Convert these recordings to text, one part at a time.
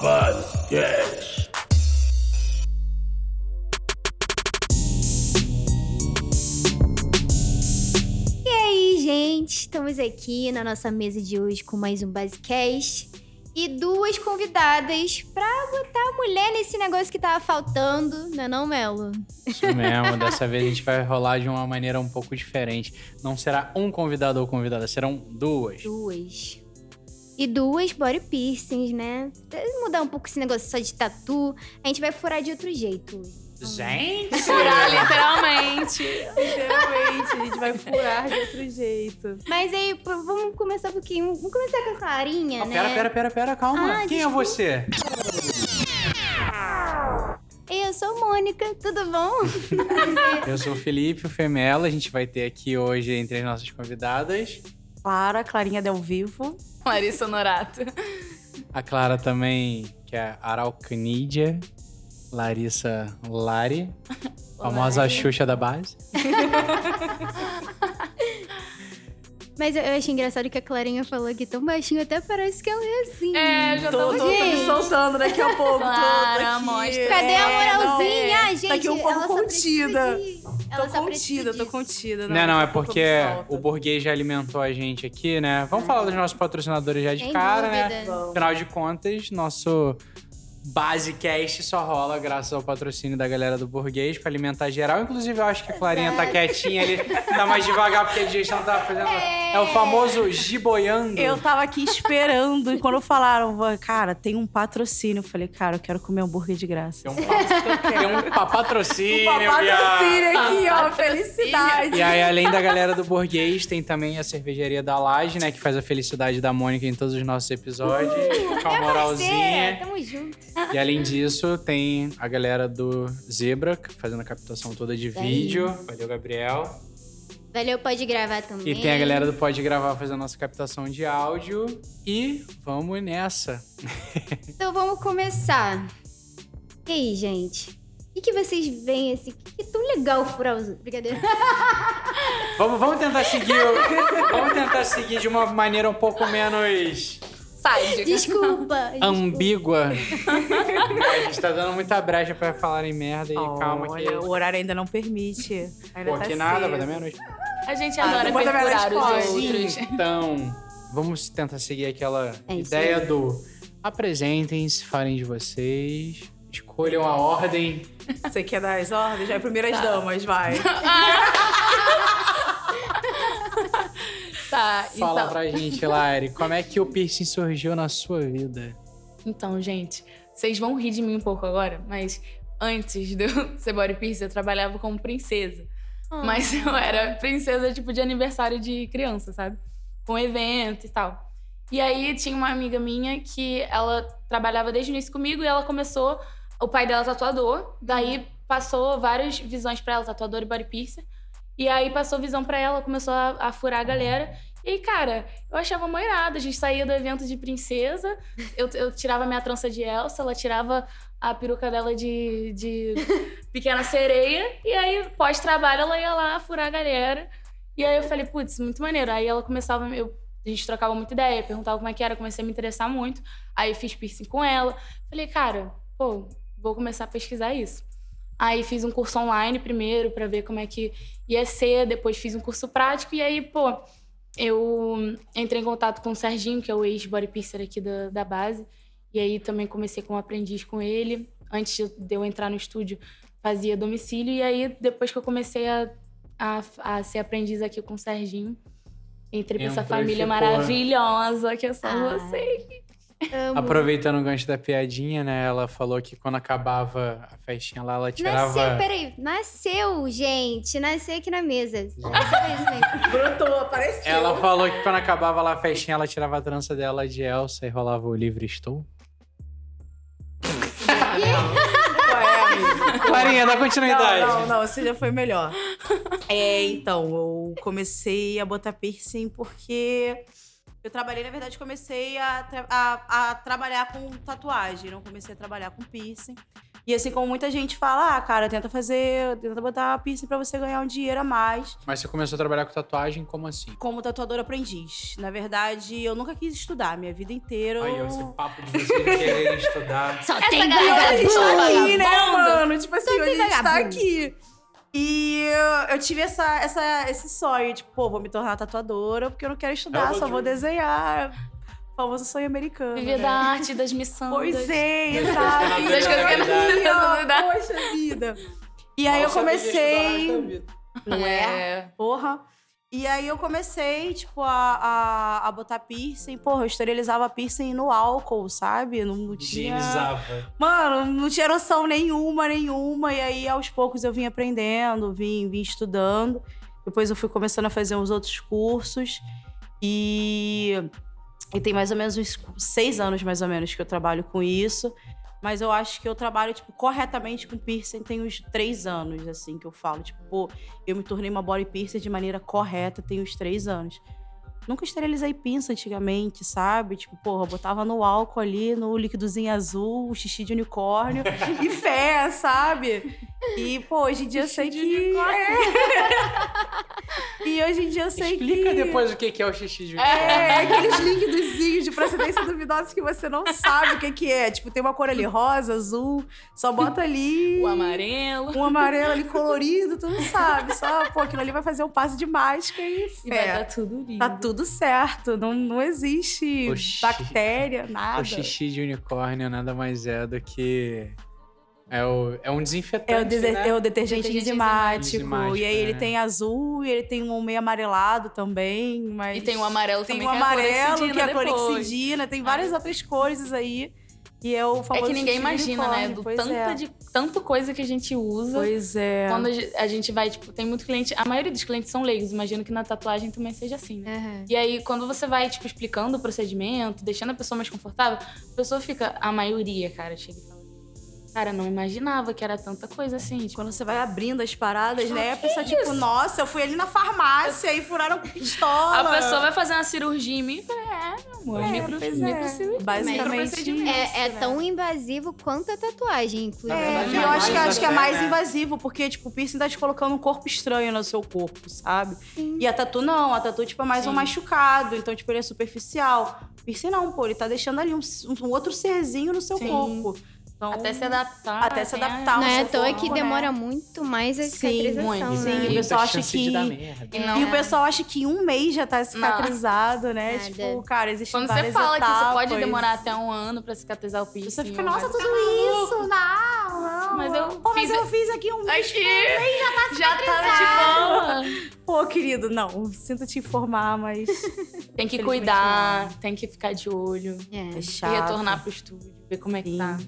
Buzzcast. E aí, gente, estamos aqui na nossa mesa de hoje com mais um Basecast e duas convidadas pra botar a mulher nesse negócio que tava faltando, não é não, Melo? Isso mesmo, dessa vez a gente vai rolar de uma maneira um pouco diferente. Não será um convidado ou convidada, serão duas. Duas. E duas body piercings, né? Mudar um pouco esse negócio só de tatu. A gente vai furar de outro jeito. Gente! Furar, literalmente. Literalmente, a gente vai furar de outro jeito. Mas aí, pô, vamos começar um pouquinho. Vamos começar com a Clarinha, Ah, né? pera, pera, pera, pera, calma. Ah, Quem desculpa. é você? Eu sou Mônica, tudo bom? Eu sou o Felipe, o Femelo. A gente vai ter aqui hoje entre as nossas convidadas Clara, Clarinha Del Vivo. Larissa Norato. a Clara também, que é Araucanídia. Larissa Lari, famosa Lari. Xuxa da base. Mas eu, eu achei engraçado que a Clarinha falou aqui tão baixinho, até parece que ela é assim. É, já Tô, tô, tô... me soltando daqui a pouco. aqui. mostra. Cadê a É, não, moralzinha? é. gente, Tá aqui um pouco contida. Tô contida, tô contida. Não, não, é a pouco porque o burguês já alimentou a gente aqui, né? Vamos falar dos nossos patrocinadores já de Sem cara, né? dúvida. Vamos. Afinal de contas, nosso Basecast só rola graças ao patrocínio da galera do Burguês pra alimentar geral. Inclusive, eu acho que a Clarinha tá quietinha ali, tá mais devagar porque a digestão tá fazendo. É, o famoso giboiando. Eu tava aqui esperando e quando falaram, cara, tem um patrocínio, eu falei, cara, eu quero comer hambúrguer de graça. Tem um, tem um pa- patrocínio, viado. patrocínio aqui, ó, felicidade. E aí, além da galera do Burguês, tem também a cervejaria da Laje, né? Que faz a felicidade da Mônica em todos os nossos episódios. com a É, moralzinha. tamo junto. E além disso, tem a galera do Zebra, fazendo a captação toda de Isso aí. vídeo. Valeu, Gabriel. Valeu, pode gravar também. E tem a galera do Pode Gravar fazendo a nossa captação de áudio. E vamos nessa. Então vamos começar. E aí, gente? O que, que vocês veem assim? Que é tão legal furar os. Brincadeira. Vamos, vamos tentar seguir. o- vamos tentar seguir de uma maneira um pouco menos Sádica. Desculpa. ambígua. a gente tá dando muita brecha pra falarem merda e calma que. Olha, o horário ainda não permite. Ainda Pô, tá que nada, cedo. vai dar meia-noite. A gente Ah, adora minha perfurar os outros. Então, vamos tentar seguir aquela É ideia aí. do apresentem-se, falem de vocês, escolham a ordem. Você quer dar as ordens? Já é primeiras Tá. damas, vai. Tá, Fala então. pra gente, Lari, como é que o piercing surgiu na sua vida? Então, gente, vocês vão rir de mim um pouco agora, mas antes de eu ser body piercing, eu trabalhava como princesa. Ah. Mas eu era princesa, tipo, de aniversário de criança, sabe? Com evento e tal. E aí tinha uma amiga minha que ela trabalhava desde o início comigo e ela começou. O pai dela é tatuador, daí passou várias visões pra ela, tatuador e body piercer. E aí passou visão pra ela, começou a, a furar a galera. E cara, eu achava mó irado. A gente saía do evento de princesa, eu, eu tirava minha trança de Elsa, ela tirava a peruca dela de, de pequena sereia. E aí, pós-trabalho, ela ia lá furar a galera. E aí eu falei, putz, muito maneiro. Aí ela começava, eu, a gente trocava muita ideia, perguntava como é que era, comecei a me interessar muito. Aí fiz piercing com ela. Falei, cara, pô, vou começar a pesquisar isso. Aí fiz um curso online primeiro pra ver como é que ia ser, depois fiz um curso prático e aí, pô, eu entrei em contato com o Serginho, que é o ex-body piercer aqui da, da base. E aí também comecei como aprendiz com ele. Antes de eu entrar no estúdio, fazia domicílio. E aí, depois que eu comecei a, a, a ser aprendiz aqui com o Serginho, entrei pra essa Entrou e família ficou. maravilhosa que são Ah. vocês. Amo. Aproveitando o gancho da piadinha, né? Ela falou que quando acabava a festinha lá, ela tirava. Nasceu, peraí. Nasceu, gente. Nasceu aqui na mesa. Brotou, apareceu. Ela falou que quando acabava lá a festinha, ela tirava a trança dela de Elsa e rolava o livre estou. É? Clarinha, dá continuidade. Não, não, não, você já foi melhor. É, então, eu comecei a botar piercing porque Eu trabalhei, na verdade, comecei a, tra- a, a trabalhar com tatuagem, não comecei a trabalhar com piercing. E assim como muita gente fala, ah, cara, tenta fazer, tenta botar piercing pra você ganhar um dinheiro a mais. Mas você começou a trabalhar com tatuagem, como assim? Como tatuador aprendiz. Na verdade, eu nunca quis estudar, minha vida inteira. Aí, eu... esse papo de vocês quererem estudar. Só Essa tem galera a gente tá vagabundo. aqui, né, mano? Tipo assim, a tem gente tá aqui. E eu, eu tive essa, essa, esse sonho, tipo, pô, vou me tornar tatuadora porque eu não quero estudar, só vou desenhar. Famoso sonho americano. Viver né? da arte, das missões. Pois é, Das exato. coisas que não E Poxa vida. E aí eu comecei. Não Não é? É. Porra. E aí eu comecei, tipo, a, a, a botar piercing. Porra, eu esterilizava piercing no álcool, sabe? Não, não tinha. Higienizava. Mano, não tinha noção nenhuma, nenhuma. E aí, aos poucos, eu vim aprendendo, vim, vim estudando. Depois eu fui começando a fazer uns outros cursos. E, e tem mais ou menos uns seis anos, mais ou menos, que eu trabalho com isso. Mas eu acho que eu trabalho, tipo, corretamente com piercing tem uns três anos, assim, que eu falo. Tipo, pô, eu me tornei uma body piercer de maneira correta tem uns três anos. Nunca esterilizei pinça antigamente, sabe? Tipo, porra, botava no álcool ali, no líquidozinho azul, xixi de unicórnio e fé, sabe? E, pô, hoje em dia eu sei que. É. E hoje em dia eu sei Explica que. depois o que é o xixi de É, aqueles líquidozinhos de procedência duvidosa que você não sabe o que, é. Tipo, tem uma cor ali rosa, azul, só bota ali. O amarelo. Um amarelo ali colorido, tu não sabe. Só, pô, aquilo ali vai fazer um passe de mágica e E vai fé. dar tudo lindo. Tá tudo certo. Não, não existe Oxi. bactéria, nada. O xixi de unicórnio nada mais é do que. É, o, é um desinfetante. É o, dese- né? é o detergente Detergente enzimático. enzimático, E aí ele é. tem azul e ele tem um meio amarelado também. Mas E tem o amarelo tem também, o que é a amarelo, que é a clorexidina depois. clorexidina. Tem várias outras cores aí. E é o É famoso que ninguém de imagina, né? Do pois tanto é. de tanto coisa que a gente usa. Pois é. Quando a ge- a gente vai, tipo, tem muito cliente. A maioria dos clientes são leigos, imagino que na tatuagem também seja assim, né? Aham. E aí, quando você vai, tipo, explicando o procedimento, deixando a pessoa mais confortável, a pessoa fica. A maioria, cara, chega e fala. Cara, não imaginava que era tanta coisa assim. Tipo, Quando você vai abrindo as paradas, né? A pessoa, tipo, nossa, eu fui ali na farmácia e furaram com pistola. a pessoa vai fazer uma cirurgia em mim e fala, é, meu amor, É, micro, pois é. microcirurgia, Basicamente microprocedimento. É, é né? tão invasivo quanto a tatuagem, inclusive. É, é eu acho que, acho que é mais né? invasivo, porque, tipo, o piercing tá te colocando um corpo estranho no seu corpo, sabe? E a tatu não, a tatu, tipo, é mais um Sim. machucado, então, tipo, ele é superficial. O piercing não, pô, ele tá deixando ali um, um outro serzinho no seu Sim. corpo. Então, Até se adaptar. Até se a- adaptar. Não é à toa que né? demora muito mais a Sim, cicatrização, muito. né? Sim, o Muita pessoal acha que-. E não- E o pessoal acha que um mês já tá cicatrizado, né? Nada. Tipo, cara, existe Quando você fala que você pode etapas. demorar até um ano pra cicatrizar o piercing. Você fica, nossa, tudo isso? Não, não. Mas eu Pô, mas fiz- eu fiz aqui um mês. Aqui! Já tá de boa. Pô, querido, não. Sinto te informar, mas Tem que cuidar, tem que ficar de olho. É. é E chato. retornar pro estúdio, ver como é que Sim. tá.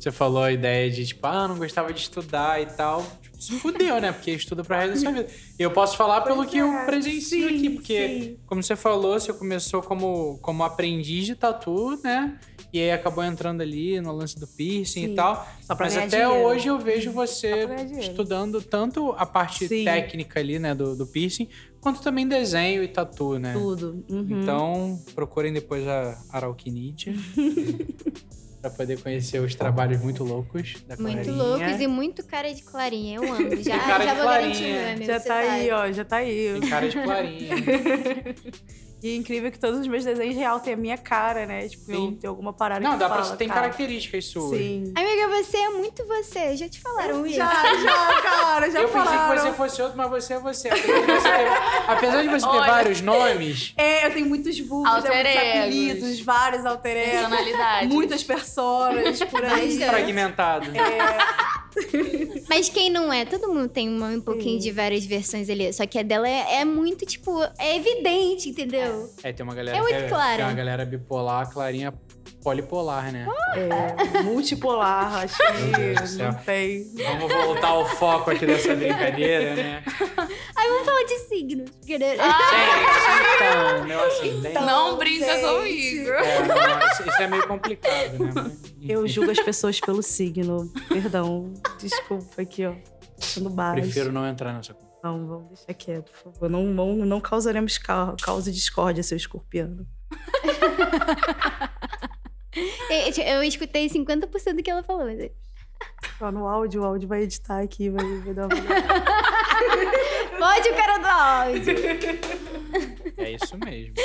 Você falou a ideia de, tipo, ah, não gostava de estudar e tal. Tipo, se fudeu, né? Porque estuda pra resto da sua vida. E eu posso falar pelo Pois que é, eu presencio sim, aqui, porque, sim. como você falou, você começou como, como aprendiz de tatu, né? E aí acabou entrando ali no lance do piercing Sim. e tal. Mas até dinheiro. hoje eu vejo você estudando tanto a parte técnica ali, né, do, do piercing, quanto também desenho e tatu, né? Tudo. Uhum. Então, procurem depois a Arauquinite pra poder conhecer os trabalhos muito loucos da Muito Clarinha. loucos e muito cara de clarinha. Eu amo. Já, cara já de vou clarinha. garantir meu amigo. já tá aí, sabe. ó, já tá aí. Tem cara de Clarinha. E é incrível que todos os meus desenhos real têm a minha cara, né? Tipo, eu tenho alguma parada Não, que dá pra. fala, Tem cara. características suas. Sim. Amiga, você é muito você. Já te falaram isso. Já, já, cara, já eu pensei falaram. que você fosse outro, mas você é você. Apesar de você ter, apesar de você ter Olha. vários nomes, É, eu tenho muitos Alter muitos apelidos, vários alter egos, Personalidade. muitas personas por aí. Fragmentado. Mas quem não é? Todo mundo tem uma- um pouquinho de várias versões ali. Só que a dela é, é muito, tipo, é evidente, entendeu? É, tem uma galera É muito é, claro. tem uma galera bipolar, a Clarinha polipolar, né? É, multipolar, acho que não tem. Vamos voltar ao foco aqui dessa brincadeira, né? Aí vamos falar de signos. Gente, então, meu ascendente. Não brinca gente. comigo. É, não, isso, isso é meio complicado, né? Mas. Eu julgo as pessoas pelo signo. Perdão. Desculpa aqui, ó. Sendo baixo. Prefiro não entrar nessa conversa. Não, vamos deixar quieto, por favor. Não, não, não causaremos ca causa discórdia, seu escorpiano. Eu escutei 50% do que ela falou. Mas... Ó, no áudio, o áudio vai editar aqui, vai, vai dar uma. Pode o cara do áudio. É isso mesmo.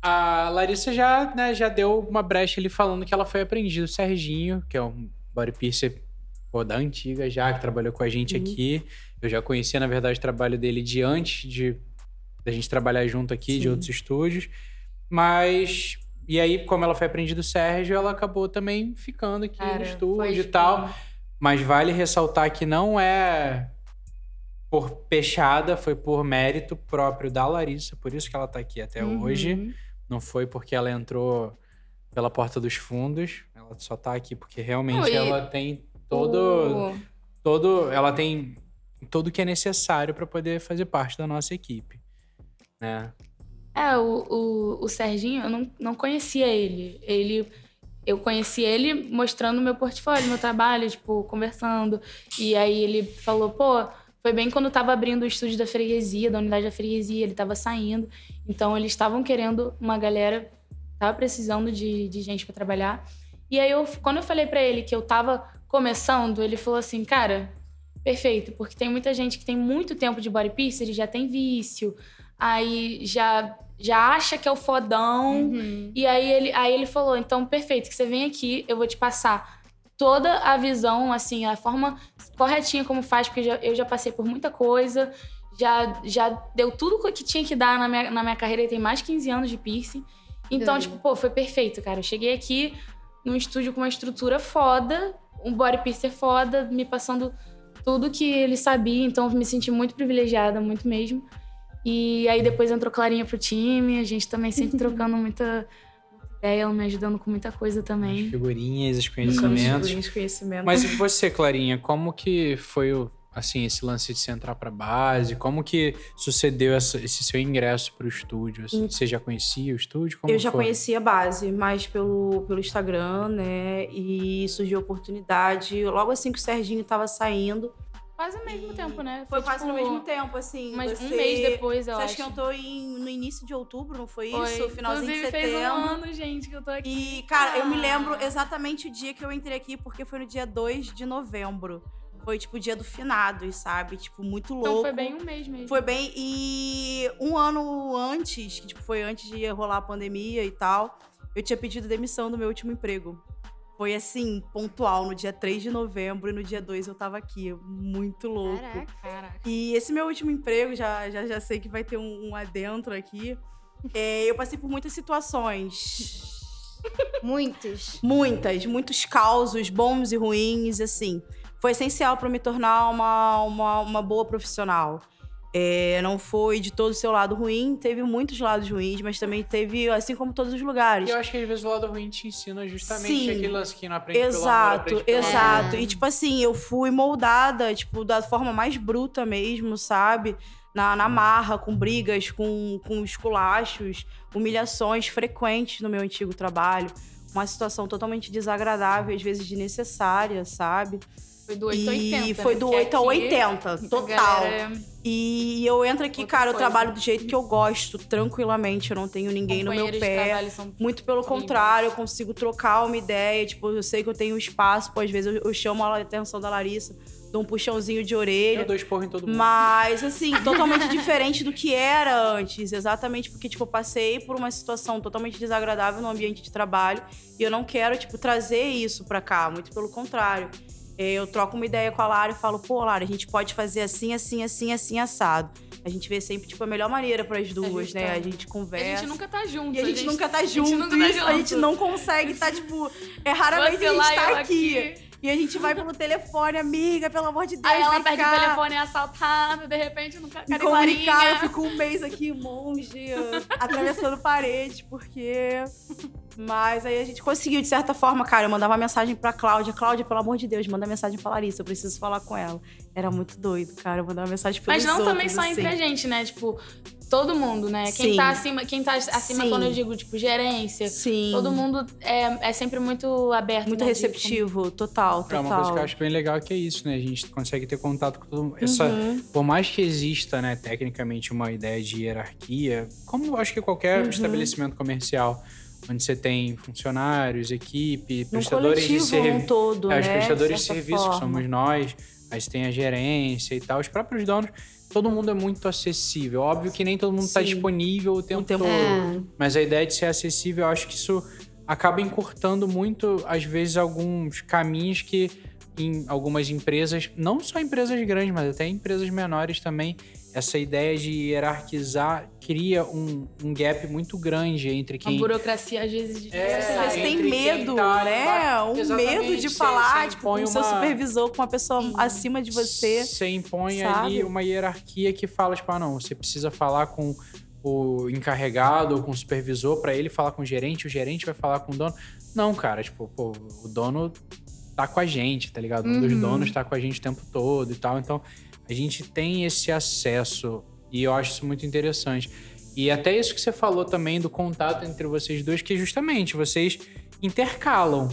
A Larissa já, né, já deu uma brecha ali falando que ela foi aprendida do Serginho, que é um body piercer pô, da antiga já, que trabalhou com a gente Uhum. aqui. Eu já conhecia, na verdade, o trabalho dele de antes de da gente trabalhar junto aqui, de Sim. outros estúdios. Mas. E aí, como ela foi aprendida do Sérgio, ela acabou também ficando aqui Cara, no estúdio e tal. Mas vale ressaltar que não é por peixada, foi por mérito próprio da Larissa, por isso que ela tá aqui até Uhum. hoje. Não foi porque ela entrou pela porta dos fundos. Ela só tá aqui porque realmente e ela tem todo, O- todo, ela tem tudo que é necessário para poder fazer parte da nossa equipe, né? É, o, o, o Serginho, eu não, não conhecia ele. Ele. Eu conheci ele mostrando meu portfólio, meu trabalho, tipo, conversando. E aí ele falou, pô, foi bem quando tava abrindo o estúdio da freguesia, da unidade da freguesia, ele tava saindo. Então eles estavam querendo uma galera, tava precisando de, de gente pra trabalhar. E aí eu, quando eu falei pra ele que eu tava começando, ele falou assim, cara, perfeito, porque tem muita gente que tem muito tempo de body piercing, ele já tem vício, aí já já acha que é o fodão. Uhum. E aí ele, aí ele falou: então, perfeito, que você vem aqui, eu vou te passar toda a visão, assim, a forma corretinha como faz, porque já- eu já passei por muita coisa, já, já deu tudo que tinha que dar na minha, na minha carreira, e tem mais de 15 anos de piercing. Então, tipo, pô, foi perfeito, cara. Eu cheguei aqui num estúdio com uma estrutura foda, um body piercer foda, me passando tudo que ele sabia, então eu me senti muito privilegiada, muito mesmo. E aí depois entrou Clarinha pro time, a gente também sempre trocando muita ideia, ela me ajudando com muita coisa As também. figurinhas, os Figurinhas, conhecimentos. conhecimento. Mas e você, Clarinha, como que foi o, assim esse lance de você entrar para base? Como que sucedeu essa- esse seu ingresso para o estúdio? assim? Você já conhecia o estúdio? Como eu já foi? conhecia a base, mas pelo, pelo Instagram, né? E surgiu a oportunidade. Logo assim que o Serginho tava saindo. Quase ao mesmo tempo, né? Foi, quase no tipo, mesmo tempo, assim. Mas você, um mês depois, eu Você acho. acha que eu tô em, no início de outubro, não foi, Foi. isso? Finalzinho de Inclusive, setembro. fez um ano, gente, que eu tô aqui. E, cara, eu me Ah. lembro exatamente o dia que eu entrei aqui, porque foi no dia 2 de novembro. Foi, tipo, o dia do finados, sabe? Tipo, muito louco. Então foi bem um mês mesmo. Foi bem. E um ano antes, que tipo, foi antes de rolar a pandemia e tal, eu tinha pedido demissão do meu último emprego. Foi assim, pontual, no dia 3 de novembro e no dia 2 eu tava aqui. Muito louco. Caraca. Caraca. E esse meu último emprego, já, já, já sei que vai ter um, um adentro aqui. É, eu passei por muitas situações. Muitos. Muitas, muitos causos, bons e ruins, assim. Foi essencial para me tornar uma, uma, uma boa profissional. É, não foi de todo o seu lado ruim, teve muitos lados ruins, mas também teve, assim como todos os lugares. E eu acho que às vezes o lado ruim te ensina justamente Sim. aquele lance que não aprende pelo amor, Exato, pelo exato. amor. E tipo assim, eu fui moldada, tipo, da forma mais bruta mesmo, sabe? Na, na marra, com brigas, com, com esculachos, humilhações frequentes no meu antigo trabalho. Uma situação totalmente desagradável, às vezes desnecessária, sabe? Foi do 8 ao 80. E foi do porque 8 ao aqui 80, a total. galera E eu entro aqui, Outra cara, eu trabalho do jeito que eu gosto, tranquilamente. Eu não tenho ninguém no meu pé. Muito pelo contrário, eu consigo trocar uma ideia. Tipo, eu sei que eu tenho espaço, pô, às vezes eu, eu chamo a atenção da Larissa, dou um puxãozinho de Eu orelha. dou esporro em todo mundo. Mas, assim, totalmente diferente do que era antes. Exatamente porque, tipo, eu passei por uma situação totalmente desagradável no ambiente de trabalho. E eu não quero, tipo, trazer isso pra cá. Muito pelo contrário. É, Eu troco uma ideia com a Lara e falo, pô, Lara, a gente pode fazer assim, assim, assim, assim, assado. A gente vê sempre, tipo, a melhor maneira pras duas, né? A Ajustando. gente A conversa. gente nunca tá junto. E a gente, nunca tá gente junto, nunca tá isso, a gente junto. não consegue tá, tipo, é raramente Você a gente lá, tá eu aqui. E a gente vai pelo telefone, amiga, pelo amor de Deus, Aí ela perde cá. o telefone, é assaltada, de repente nunca Me cadê comunicar, eu fico um mês aqui, monge, atravessando parede, porque Mas aí a gente conseguiu, de certa forma, cara, eu mandava mensagem pra Cláudia. Cláudia, pelo amor de Deus, manda mensagem pra Larissa, eu preciso falar com ela. Era muito doido, cara, eu mandava mensagem pelos Mas não outros, também só entre a assim. gente, né? Tipo, todo mundo, né? Quem Sim. tá acima, quem tá acima Sim. quando eu digo, tipo, gerência. Sim. Todo mundo é, é sempre muito aberto. Muito né, de- receptivo, total, É total. uma coisa que eu acho bem legal que é isso, né? A gente consegue ter contato com todo mundo. Essa, Uhum. Por mais que exista, né, tecnicamente, uma ideia de hierarquia, como eu acho que qualquer Uhum. estabelecimento comercial, onde você tem funcionários, equipe, prestadores de serviço. um todo, É, né? os prestadores de certa serviço, que forma. somos nós, aí você tem a gerência e tal, os próprios donos, todo mundo é muito acessível. Óbvio que nem todo mundo está disponível o tempo, tempo todo, todo. mas a ideia de ser acessível, eu acho que isso acaba encurtando muito, às vezes, alguns caminhos que em algumas empresas, não só empresas grandes, mas até empresas menores também, essa ideia de hierarquizar cria um, um gap muito grande entre quem burocracia, às vezes, de É, Você desnecessária. tem medo, tá né? embaixo. Um medo de falar, tipo, com o seu supervisor, com uma pessoa acima de você. Você impõe sabe? ali uma hierarquia que fala, tipo, ah, não, você precisa falar com o encarregado ou com o supervisor pra ele falar com o gerente, o gerente vai falar com o dono. Não, cara, tipo, pô, o dono tá com a gente, tá ligado? Um dos Uhum. donos tá com a gente o tempo todo e tal. Então, a gente tem esse acesso e eu acho isso muito interessante. E até isso que você falou também do contato entre vocês dois, que justamente vocês intercalam.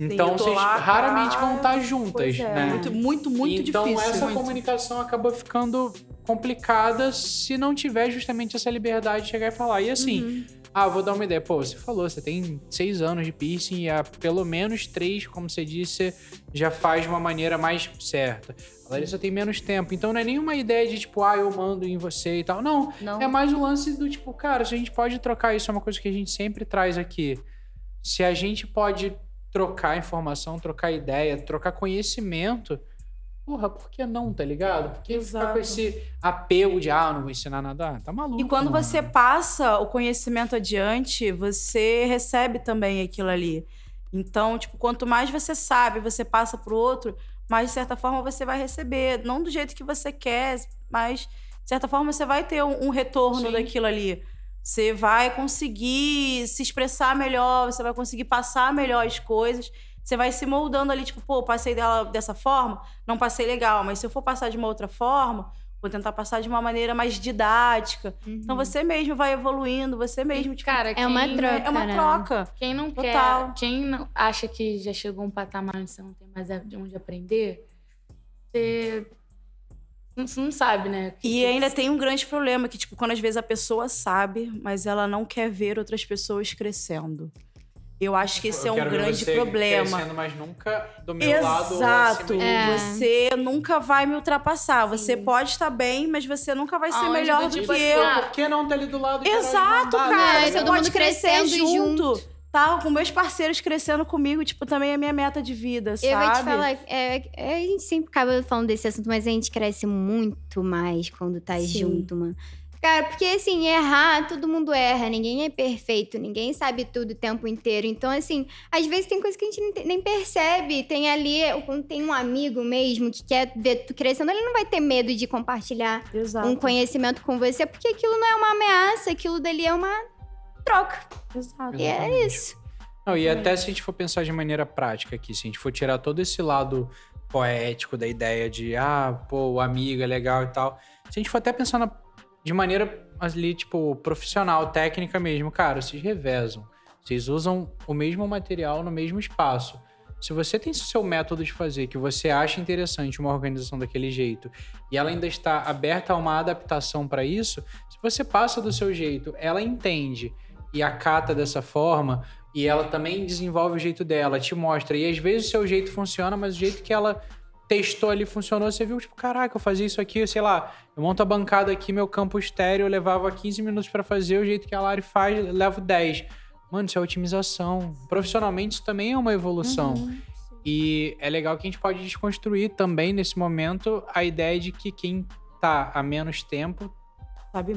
Então, vocês lá, raramente vão estar juntas, é, né? Muito, muito, muito então, difícil. essa muito. comunicação acaba ficando complicada se não tiver justamente essa liberdade de chegar e falar. E assim, Uhum. Ah, vou dar uma ideia. Pô, você falou, você tem seis anos de piercing e há pelo menos três, como você disse, já faz de uma maneira mais certa. A Larissa tem menos tempo. Então não é nenhuma ideia de tipo, ah, eu mando em você e tal. Não. Não. É mais o lance do tipo, cara, se a gente pode trocar isso, é uma coisa que a gente sempre traz aqui. Se a gente pode trocar informação, trocar ideia, trocar conhecimento, porra, por que não, tá ligado? Por que ficar Exato. com esse apego de, ah, não vou ensinar nada? Ah, tá maluco. E quando mano. você passa o conhecimento adiante, você recebe também aquilo ali. Então, tipo, quanto mais você sabe, você passa pro outro, mais de certa forma você vai receber. Não do jeito que você quer, mas de certa forma você vai ter um, um retorno Sim. daquilo ali. Você vai conseguir se expressar melhor, você vai conseguir passar melhor as coisas. Você vai se moldando ali, tipo, pô, passei dela dessa forma, não passei legal, mas se eu for passar de uma outra forma, vou tentar passar de uma maneira mais didática. Então você mesmo vai evoluindo, você mesmo, tipo, Cara, É uma troca. é uma né? troca. Quem não Total. quer, quem não acha que já chegou um patamar onde você não tem mais de onde aprender, você não, você não sabe, né? E ainda tem um grande problema, que, tipo, quando às vezes a pessoa sabe, mas ela não quer ver outras pessoas crescendo. Eu acho que esse Eu é um quero ver grande você problema. crescendo, mas nunca do meu lado. ou Exato. de É. Você nunca vai me ultrapassar. Você Sim. pode estar bem, mas você nunca vai ser Aonde melhor do do tipo que assim, eu. ah, Por que não tá ali do lado? Exato, cara. É, né? você todo pode mundo crescer crescendo junto. Tá, com meus parceiros crescendo comigo, tipo, também é minha meta de vida, sabe? Eu vou te falar, é, é, a gente sempre acaba falando desse assunto, mas a gente cresce muito mais quando tá Sim. junto, mano. Cara, porque assim, errar, todo mundo erra, ninguém é perfeito, ninguém sabe tudo o tempo inteiro. Então, assim, às vezes tem coisa que a gente nem, percebe. Tem ali, quando tem um amigo mesmo que quer ver tu crescendo, ele não vai ter medo de compartilhar Exato. um conhecimento com você, porque aquilo não é uma ameaça, aquilo dali é uma troca. Exato. E é isso. Não, e até se a gente for pensar de maneira prática aqui, se a gente for tirar todo esse lado poético da ideia de, ah, pô, o amigo é legal e tal. Se a gente for até pensar na- de maneira ali, tipo, profissional, técnica mesmo, cara, vocês revezam. Vocês usam o mesmo material no mesmo espaço. Se você tem seu método de fazer, que você acha interessante uma organização daquele jeito, e ela ainda está aberta a uma adaptação para isso, se você passa do seu jeito, ela entende e acata dessa forma, e ela também desenvolve o jeito dela, te mostra. E às vezes o seu jeito funciona, mas o jeito que ela testou ali funcionou, você viu, tipo, caraca, eu fazia isso aqui, sei lá, eu monto a bancada aqui, meu campo estéreo, eu levava 15 minutos pra fazer, o jeito que a Lari faz, eu levo 10. Mano, isso é otimização. Profissionalmente, isso também é uma evolução. Uhum. E é legal que a gente pode desconstruir também, nesse momento, a ideia de que quem tá há menos tempo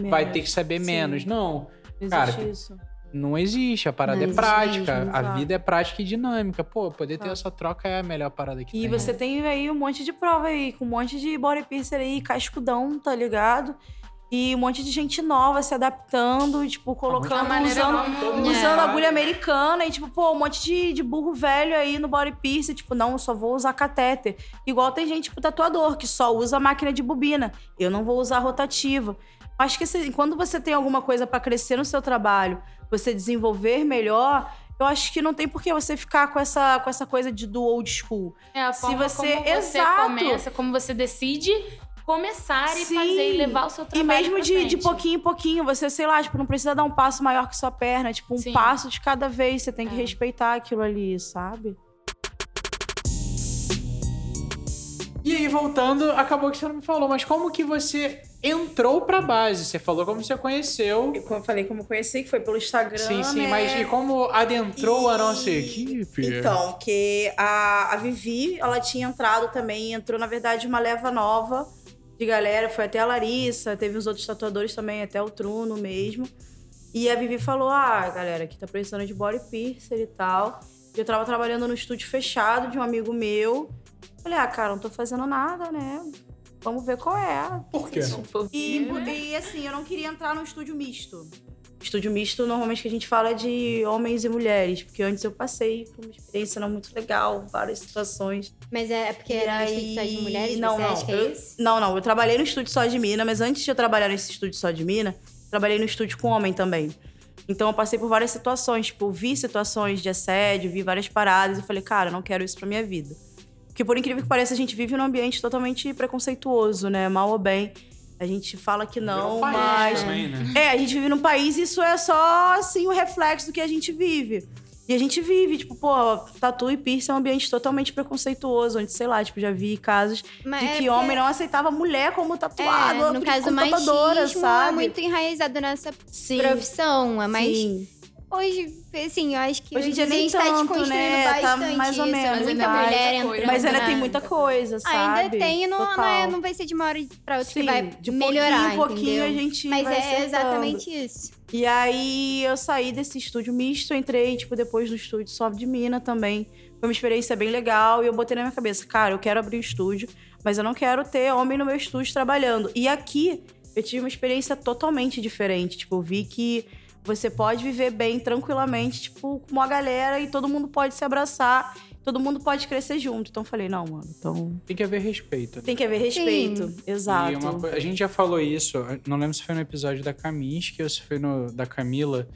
vai ter que saber Sim. menos. Não, Existe cara, isso. Não existe. A parada Não é existe prática. mesmo, a vida é prática e dinâmica. Pô, poder ter essa troca é a melhor parada que E tem. você tem aí um monte de prova aí, com um monte de body piercer aí, cascudão, tá ligado? E um monte de gente nova se adaptando, tipo, colocando, maneira usando, como- usando É. agulha americana e, tipo, pô, um monte de, de burro velho aí no body piercing, tipo, não, eu só vou usar catéter. Igual tem gente, tipo, tatuador, que só usa máquina de bobina. Eu não vou usar rotativa. Acho que assim, quando você tem alguma coisa pra crescer no seu trabalho, você desenvolver melhor, eu acho que não tem por que você ficar com essa, com essa coisa de, do old school. É a Se forma você- como você Exato. começa, como você decide começar e Sim. fazer e levar o seu E trabalho mesmo pra de, de pouquinho em pouquinho, você, sei lá, tipo, não precisa dar um passo maior que sua perna, tipo, um Sim. passo de cada vez. Você tem que É. respeitar aquilo ali, sabe? E aí, voltando, acabou que você não me falou, mas como que você entrou pra base? Você falou como você conheceu. Eu falei, como conheci, que foi pelo Instagram. Sim, sim, né? mas e como adentrou a nossa E- equipe? Então, que a, a Vivi, ela tinha entrado também, entrou, na verdade, uma leva nova de galera. Foi até a Larissa, teve uns outros tatuadores também, até o Truno mesmo. E a Vivi falou: ah, galera, aqui tá precisando de body piercer e tal. E eu tava trabalhando no estúdio fechado de um amigo meu. Falei, ah, cara, não tô fazendo nada, né? Vamos ver qual é. Por que não? E, e assim, eu não queria entrar num estúdio misto. Estúdio misto, normalmente que a gente fala é de homens e mulheres, porque antes eu passei por uma experiência não muito legal, várias situações. Mas é porque E era aí- só de mulheres? não, você não, acha que é eu- isso? Não, não, eu trabalhei no estúdio só de mina, mas antes de eu trabalhar nesse estúdio só de mina, trabalhei no estúdio com homem também. Então eu passei por várias situações, tipo, vi situações de assédio, vi várias paradas e falei, cara, não quero isso pra minha vida. Porque por incrível que pareça, a gente vive num ambiente totalmente preconceituoso, né? Mal ou bem. A gente fala que não, país mas também, né? é, a gente vive num país e isso é só, assim, o reflexo do que a gente vive. E a gente vive, tipo, pô, tatu e piercing é um ambiente totalmente preconceituoso, onde, sei lá, tipo, já vi casos Mas de é que porque- homem não aceitava mulher como tatuado, É, no caso, como machismo tatuadora, é sabe? muito enraizado nessa Sim, profissão. é Mas sim. Hoje, assim, eu acho que Hoje em dia a nem gente tá tanto, desconstruindo né? Tá bastante mais ou isso. menos, muita mas- mulher Mas entrando Mas ainda tem muita coisa, sabe? Ainda tem, e não, não, é- não vai ser de uma hora pra outra Sim, que vai de melhorar, pouquinho pouquinho a gente Mas vai é acertando. exatamente isso. E aí eu saí desse estúdio misto, entrei, tipo, depois no estúdio só de mina também. Foi uma experiência bem legal e eu botei na minha cabeça, cara, eu quero abrir o estúdio, mas eu não quero ter homem no meu estúdio trabalhando. E aqui eu tive uma experiência totalmente diferente. Tipo, eu vi que você pode viver bem tranquilamente, tipo, com uma galera e todo mundo pode se abraçar, todo mundo pode crescer junto. Então eu falei, não, mano, então Tem que haver respeito. né? tem que haver respeito. Exato. E uma a gente já falou isso, não lembro se foi no episódio da Kaminsky ou se foi no da Camila,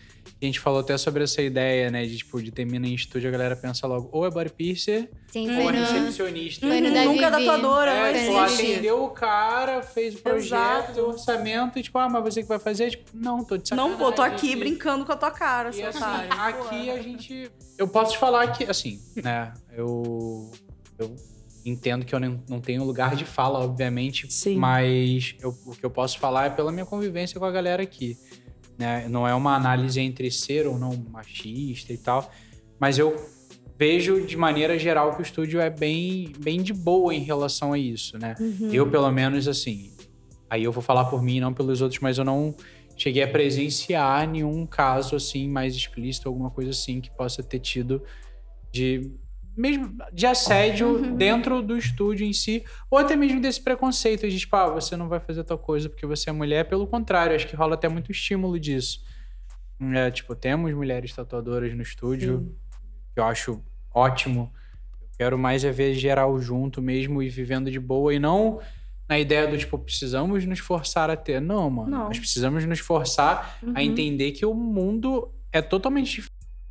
a gente falou até sobre essa ideia, né, de tipo, de ter mina em estúdio, a galera pensa logo, ou é body piercer, Sim, ou é no... recepcionista. Foi no da Nunca Vivi. tatuadora, É, não tipo, atendeu o cara, fez o projeto, Exato. o orçamento, e tipo, ah, mas você que vai fazer? Tipo, não, tô de sacanagem. Não, pô, tô aqui E- brincando com a tua cara, E seu assim, otário. aqui a gente. Eu posso te falar que, assim, né? Eu. Eu entendo que eu não não tenho lugar de fala, obviamente. Sim. Mas eu- o que eu posso falar é pela minha convivência com a galera aqui. Né? Não é uma análise entre ser ou não machista e tal. Mas eu vejo de maneira geral que o estúdio é bem, bem de boa em relação a isso, né? Uhum. Eu, pelo menos, assim. Aí eu vou falar por mim, não pelos outros, mas eu não cheguei a presenciar nenhum caso assim mais explícito, alguma coisa assim que possa ter tido de mesmo de assédio Uhum. dentro do estúdio em si, ou até mesmo desse preconceito de tipo, ah, você não vai fazer tal coisa porque você é mulher, pelo contrário, acho que rola até muito estímulo disso. É, tipo, temos mulheres tatuadoras no estúdio, que eu acho ótimo. Eu quero mais é ver geral junto mesmo e vivendo de boa e não na ideia do tipo, precisamos nos forçar a ter. Não, mano. Não. Nós precisamos nos forçar a Uhum. entender que o mundo é totalmente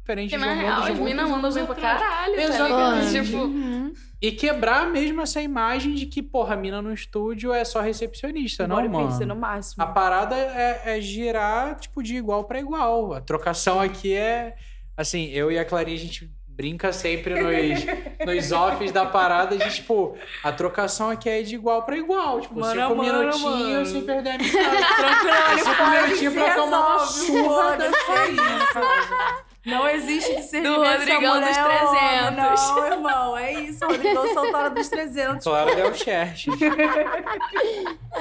diferente Porque de um na mundo real, as minas mandam anos bem pra caralho, tá Exatamente. ligado? Tipo, Uhum. E quebrar mesmo essa imagem de que, porra, a mina no estúdio é só recepcionista, não, mano. no máximo. A parada é, é girar, tipo, de igual pra igual. A trocação aqui é. Assim, eu e a Clarinha, a gente brinca sempre nos, nos offs da parada de, tipo, a trocação aqui é de igual pra igual. Tipo, Mano cinco mano, minutinhos mano. sem perder a amizade. Tranquilo, Cinco minutinhos pra tomar uma surra é isso. Não existe de ser Do Rodrigão dos 300. Não, irmão, é isso. Rodrigão Santana dos 300. Claro, deu chat.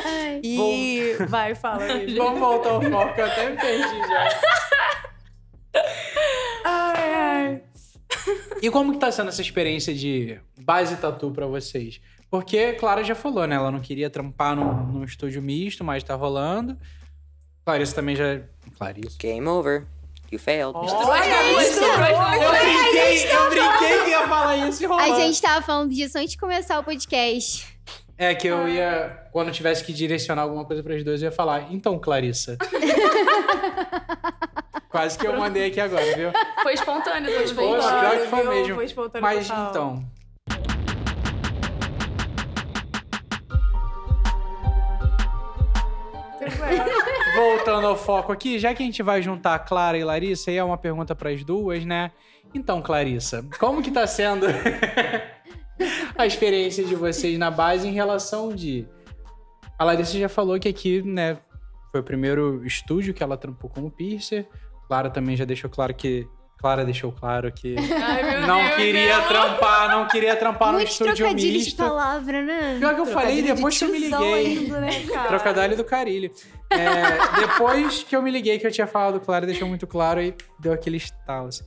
Ai. E... Vai, fala, amigo. Vamos voltar ao foco, eu até me perdi já. Ai, ai. E como que tá sendo essa experiência de base tatu pra vocês? Porque Clara já falou, né? Ela não queria trampar num, num estúdio misto, mas tá rolando. Clarissa também já. Clarissa. Game over. You failed. Olha isso! Eu brinquei, eu brinquei que ia falar isso e rolou. A gente tava falando disso antes de começar o podcast. É que eu ia, quando eu tivesse que direcionar alguma coisa para as duas, eu ia falar, então, Clarissa. Quase que eu mandei aqui agora, viu? Foi espontâneo também. Poxa, né? pior que foi mesmo. Foi espontâneo Mas total. então. Voltando ao foco aqui, já que a gente vai juntar Clara e Larissa, e é uma pergunta para as duas, né? Então, Clarissa, como que tá sendo a experiência de vocês na base em relação de. A Larissa já falou que aqui, né, foi o primeiro estúdio que ela trampou como piercer. Clara também já deixou claro que. Clara deixou claro que Ai, não Deus, queria trampar, não queria trampar no Muitos estúdio trocadilhos de misto. palavra, né? Pior que eu falei Trocadilho de depois que eu me liguei. ainda, né, cara? Trocadilho do carilho. É, depois que eu me liguei que eu tinha falado claro, deixou muito claro e deu aquele estalo. Assim.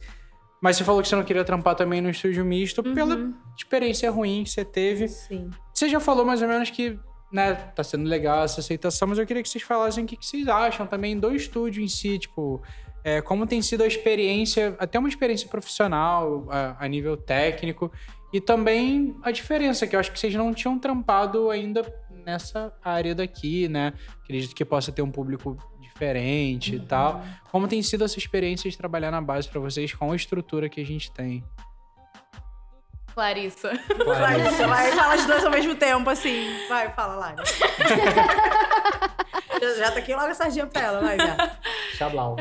Mas você falou que você não queria trampar também no estúdio misto pela experiência ruim que você teve. Sim. Você já falou mais ou menos que, né, tá sendo legal essa aceitação, mas eu queria que vocês falassem o que, que vocês acham também do estúdio em si, tipo, é, como tem sido a experiência, até uma experiência profissional, a, a nível técnico, e também a diferença, que eu acho que vocês não tinham trampado ainda nessa área daqui, né? Acredito que possa ter um público diferente e tal. Como tem sido essa experiência de trabalhar na base pra vocês com a estrutura que a gente tem? Clarissa. Você vai fala as duas ao mesmo tempo, assim. Vai, fala, Lara. já, já tá aqui logo a sardinha pra ela, vai, já. Xablau.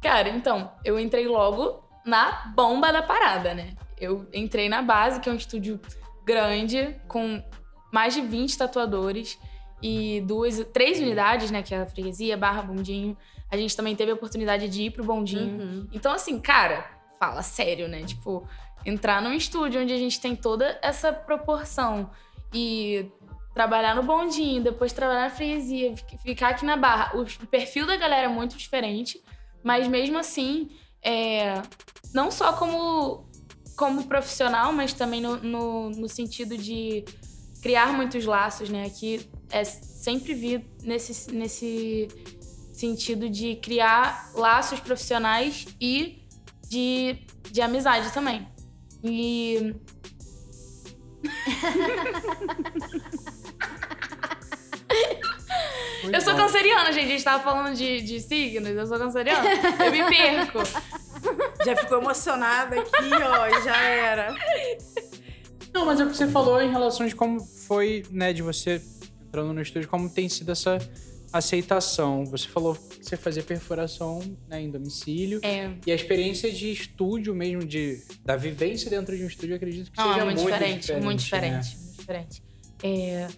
Cara, então, eu entrei logo na bomba da parada, né? Eu entrei na base, que é um estúdio grande, com mais de 20 tatuadores e duas, três unidades, né? Que é a freguesia, barra, bondinho. A gente também teve a oportunidade de ir pro bondinho. Então, assim, cara, fala sério, né? Tipo, entrar num estúdio onde a gente tem toda essa proporção e trabalhar no bondinho, depois trabalhar na freguesia, fi- ficar aqui na barra. O perfil da galera é muito diferente, mas mesmo assim, é, não só como, como profissional, mas também no, no, no sentido de criar muitos laços, né? Aqui é sempre vi nesse, nesse sentido de criar laços profissionais e de, de amizade também. E eu sou canceriana, gente. A gente tava falando de, de signos. Eu sou canceriana. Eu me perco. Já ficou emocionada aqui, ó, e já era. Não, mas é o que você falou em relação de como foi, né, de você entrando no estúdio, como tem sido essa aceitação. Você falou que você fazia perfuração né, em domicílio. É. E a experiência de estúdio mesmo, de, da vivência dentro de um estúdio, acredito que Não, seja é muito, muito diferente, diferente. muito né? diferente, muito diferente. É,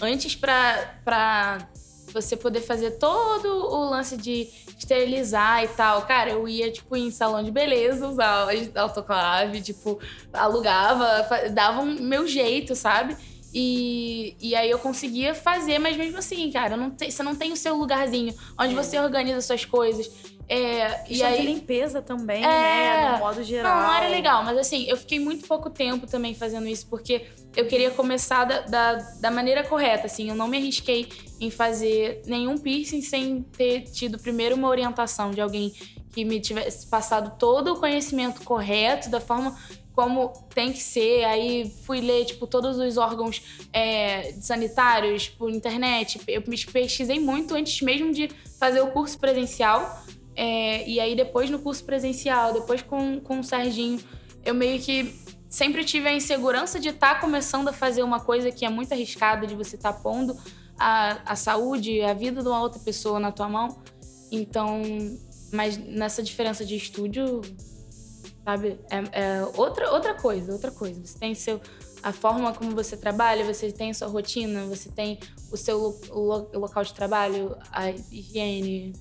antes, pra, pra você poder fazer todo o lance de esterilizar e tal, cara, eu ia, tipo, em salão de beleza, usava autoclave, tipo, alugava, dava um meu jeito, sabe? E, e aí eu conseguia fazer, mas mesmo assim, cara, não tem- você não tem o seu lugarzinho onde você organiza suas coisas. É, e aí, de limpeza também, É. né? No modo geral. não, não era legal, mas assim, eu fiquei muito pouco tempo também fazendo isso, porque eu queria começar da, da, da maneira correta, assim. Eu não me arrisquei em fazer nenhum piercing sem ter tido primeiro uma orientação de alguém que me tivesse passado todo o conhecimento correto, da forma como tem que ser. Aí fui ler, tipo, todos os órgãos é, sanitários por internet. Eu me pesquisei muito antes mesmo de fazer o curso presencial. É, e aí, depois no curso presencial, depois com, com o Serginho, eu meio que sempre tive a insegurança de estar começando a fazer uma coisa que é muito arriscada, de você estar pondo a, a saúde, a vida de uma outra pessoa na tua mão. Então, mas nessa diferença de estúdio, sabe, é, é outra, outra coisa, outra coisa. Você tem seu, a forma como você trabalha, você tem a sua rotina, você tem o seu lo- lo- local de trabalho, a higiene,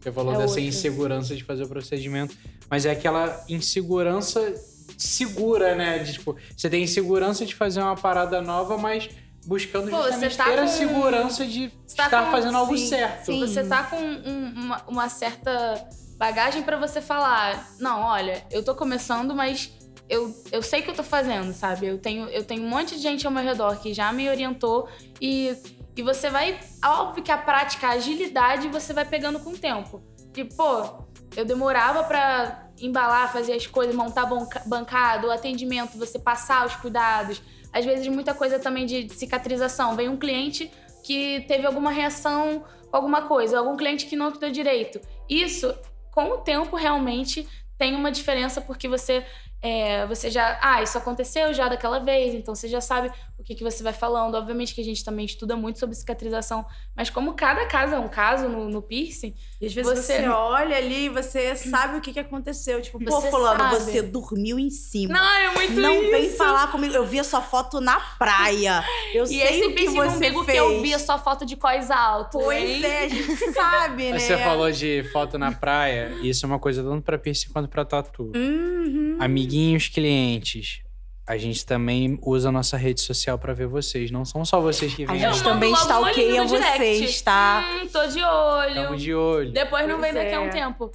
Você falou É dessa outra. insegurança de fazer o procedimento, mas é aquela insegurança segura, né? De, tipo, você tem insegurança de fazer uma parada nova, mas buscando Pô, justamente você tá ter a com- segurança de tá estar com- fazendo algo sim, certo. sim. Você tá com um- uma, uma certa bagagem pra você falar, não, olha, eu tô começando, mas eu, eu sei que eu tô fazendo, sabe? Eu tenho, eu tenho um monte de gente ao meu redor que já me orientou e, e você vai. Óbvio que a prática, a agilidade, você vai pegando com o tempo. Tipo, pô, eu demorava pra embalar, fazer as coisas, montar banca- bancada, o atendimento, você passar os cuidados. Às vezes, muita coisa também de, de cicatrização. Vem um cliente que teve alguma reação alguma coisa, algum cliente que não deu direito. Isso, com o tempo, realmente tem uma diferença porque você é, você já, ah, isso aconteceu já daquela vez, então você já sabe o que, que você vai falando. Obviamente que a gente também estuda muito sobre cicatrização, mas como cada caso é um caso no, no piercing, E às vezes você, Você- olha ali e você sabe o que, que aconteceu. Tipo, pô, Você fulano, sabe. você dormiu em cima. não, é muito Não isso. vem falar comigo. Eu vi a sua foto na praia. Eu E sei o que você umbigo fez. que eu vi é só foto de cós alto. Pois hein? é, a gente sabe, né? Você falou de foto na praia, e isso é uma coisa tanto pra piercing quanto pra tatu. Uhum. Amiguinhos clientes, a gente também usa a nossa rede social pra ver vocês. Não são só vocês que A vêm. Eu gente mando também um olhinho stalkeia vocês, tá? Hum, tô de olho. Estamos de olho. Depois não Pois vem daqui a é. um tempo.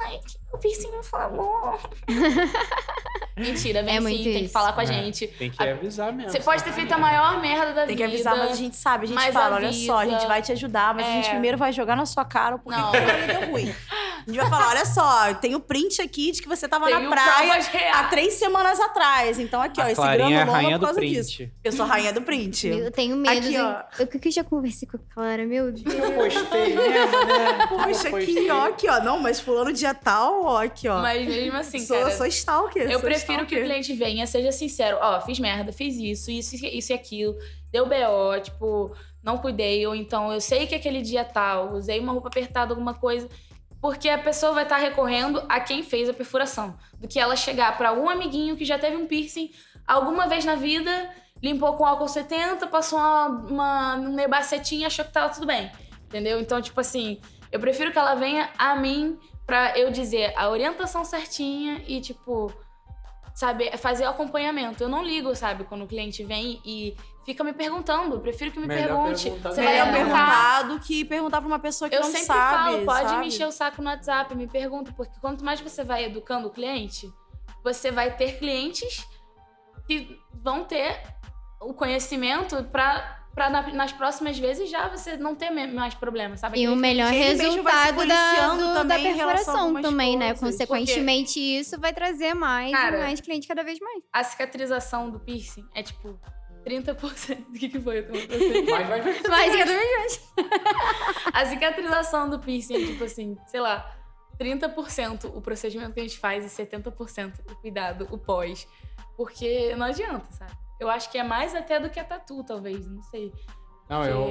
Ai, que o piercing falou. Mentira, vem É sim, tem que falar com a É, gente. Tem que avisar mesmo. Você pode ter feito a maior merda da Tem vida. que avisar, mas a gente sabe. A gente Mas fala, olha avisa. só, a gente vai te ajudar, mas a gente É. primeiro vai jogar na sua cara porque Não. deu ruim. A gente vai falar, olha só, tem o print aqui de que você tava Tenho na praia há três semanas atrás. Então aqui, ó, a esse Clarinha é a grano longo rainha por do causa print. disso. Eu sou rainha do print. Eu tenho medo. Aqui, ó. Eu que eu já conversei com a Clara, meu Deus. Eu postei mesmo, né? Poxa, Eu aqui, ó, aqui, ó. Não, mas fulano tal, ó, aqui, ó. Mas mesmo assim, sou, cara. sou stalker. Eu sou prefiro que o stalker. cliente venha, seja sincero. Ó, fiz merda, fiz isso, isso, isso e aquilo. Deu BO, tipo, não cuidei. Ou então, eu sei que aquele dia tal, usei uma roupa apertada, alguma coisa. Porque a pessoa vai estar recorrendo a quem fez a perfuração. Do que ela chegar pra um amiguinho que já teve um piercing alguma vez na vida, limpou com álcool 70, passou uma, uma, um nebacetinho e achou que tava tudo bem. Entendeu? Então, tipo assim, eu prefiro que ela venha a mim pra eu dizer a orientação certinha e, tipo, sabe, fazer o acompanhamento. Eu não ligo, sabe, quando o cliente vem e fica me perguntando. Eu prefiro que me Melhor pergunte. Você vai Melhor É. perguntar do que perguntar pra uma pessoa que Eu não sempre sabe, falo, pode sabe? me encher o saco no WhatsApp, me pergunta, porque quanto mais você vai educando o cliente, você vai ter clientes que vão ter o conhecimento pra, pra na- nas próximas vezes já você não ter mais problemas, sabe? E o Aquele melhor resultado da, do- da também em relação a perfuração também, né? coisas. Consequentemente, isso vai trazer mais Cara, e mais cliente cada vez mais. A cicatrização do piercing é tipo 30%. O que, que foi? Eu. Vai, vai, vai. Mais cada vez mais. A cicatrização do piercing é tipo assim, sei lá, 30% o procedimento que a gente faz e 70% o cuidado, o pós. Porque não adianta, sabe? Eu acho que é mais até do que a tatu, talvez, não sei. Não, eu,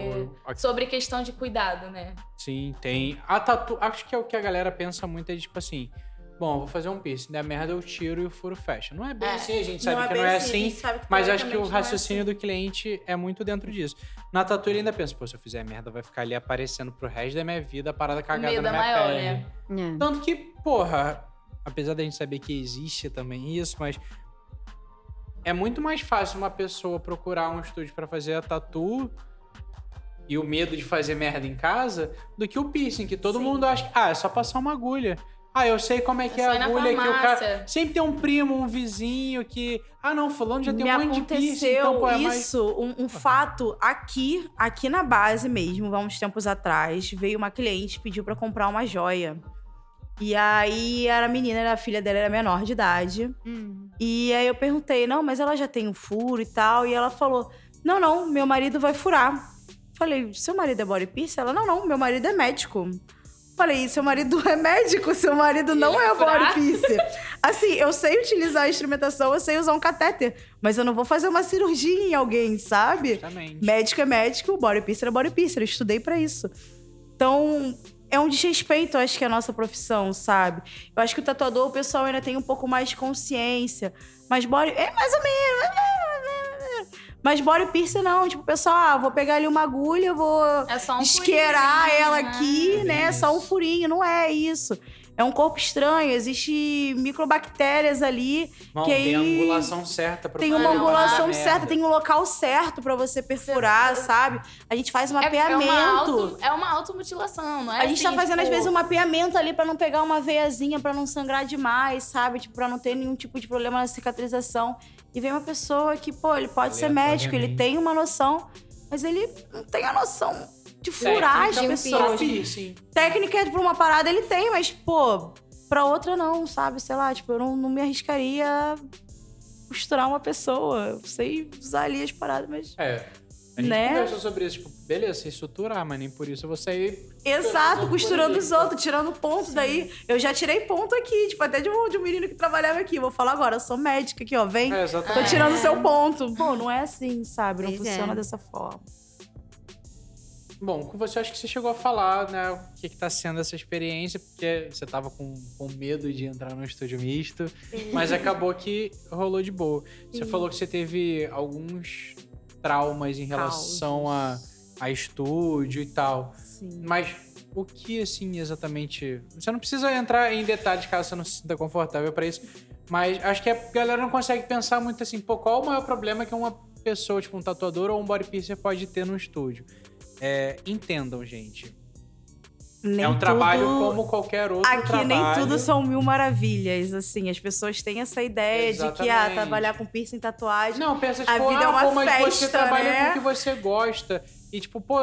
eu- Sobre questão de cuidado, né? Sim, tem. A tatu. Acho que é o que a galera pensa muito é tipo assim. Bom, eu vou fazer um piercing, der merda eu tiro e o furo fecha. Não é bem É. assim, a gente sabe que não é a assim. gente sabe que Mas acho que o teoricamente não é raciocínio do cliente é muito dentro disso. Na tatu ele ainda pensa, pô, se eu fizer merda, vai ficar ali aparecendo pro resto da minha vida a parada cagada medo na é minha maior, pele. né? Tanto que, porra, apesar da gente saber que existe também isso, mas é muito mais fácil uma pessoa procurar um estúdio pra fazer a tatu e o medo de fazer merda em casa do que o piercing, que todo Sim. mundo acha que, ah, é só passar uma agulha. Ah, eu sei como é que É é, a agulha que o cara. Sempre tem um primo, um vizinho que. Ah, não, fulano já tem Me um monte de piercing, então, pô, é mais. isso, um, um fato aqui, aqui na base mesmo, há uns tempos atrás, veio uma cliente pediu pra comprar uma joia. E aí era a menina, era a filha dela era menor de idade. Hum. E aí eu perguntei: "Não, mas ela já tem um furo e tal?" E ela falou: "Não, não, meu marido vai furar." Falei: "Seu marido é body piercing?" Ela: "Não, não, meu marido é médico." Falei, seu marido é médico, seu marido não Ele é body piercing. Assim, eu sei utilizar a instrumentação, eu sei usar um catéter, mas eu não vou fazer uma cirurgia em alguém, sabe? Justamente. Médico é médico, body piercer é body piercer. Eu estudei pra isso. Então, é um desrespeito, acho que a nossa profissão, sabe? Eu acho que o tatuador, o pessoal ainda tem um pouco mais de consciência. Mas body... É mais ou menos. Mas body piercer não. Tipo, o pessoal, ah, vou pegar ali uma agulha, vou É um esquerar furinho, ela né? aqui, É né? Só um furinho. Não é isso. É um corpo estranho, existe microbactérias ali. Não, que tem a aí angulação certa pra Tem uma angulação certa, merda. tem um local certo pra você perfurar, sabe? A gente faz um É, é mapeamento. uma, auto, é uma automutilação, não é A gente tá assim, fazendo, às tipo, vezes, um mapeamento ali pra não pegar uma veiazinha, pra não sangrar demais, sabe? Tipo, pra não ter nenhum tipo de problema na cicatrização. E vem uma pessoa que, pô, ele pode ser médico, ele tem uma noção, mas ele não tem a noção de furar as pessoas. pra piercing. Técnica pra uma parada ele tem, mas, pô, pra outra não, sabe? Sei lá, tipo, eu não, não me arriscaria a costurar uma pessoa. Eu sei usar ali as paradas, mas. É. A gente Né? conversou sobre isso, tipo, beleza, você suturar, mas nem por isso você ir Exato, costurando os outros, tirando ponto daí. Eu já tirei ponto aqui, tipo, até de um, de um menino que trabalhava aqui. Vou falar agora, eu sou médica aqui, ó, vem. É, Tô exatamente. tirando seu ponto. Pô, não é assim, sabe? Não Pois é. funciona dessa forma. Bom, com você acho que você chegou a falar, né, o que que tá sendo essa experiência, porque você tava com, com medo de entrar no estúdio misto, mas acabou que rolou de boa. Você Sim. falou que você teve alguns traumas em relação a, a estúdio e tal, Sim. mas o que, assim, exatamente... Você não precisa entrar em detalhes caso você não se sinta confortável pra isso, mas acho que a galera não consegue pensar muito assim, pô, qual o maior problema que uma pessoa, tipo um tatuador ou um body piercer pode ter no estúdio? É, entendam, gente. Nem é um trabalho tudo- como qualquer outro Aqui trabalho. nem tudo são mil maravilhas, assim. As pessoas têm essa ideia de que, ah, Exatamente. trabalhar com piercing, tatuagem... Não, pensa, A tipo, vida é ah, uma pô, mas você festa, trabalha né? com o que você gosta. E, tipo, pô,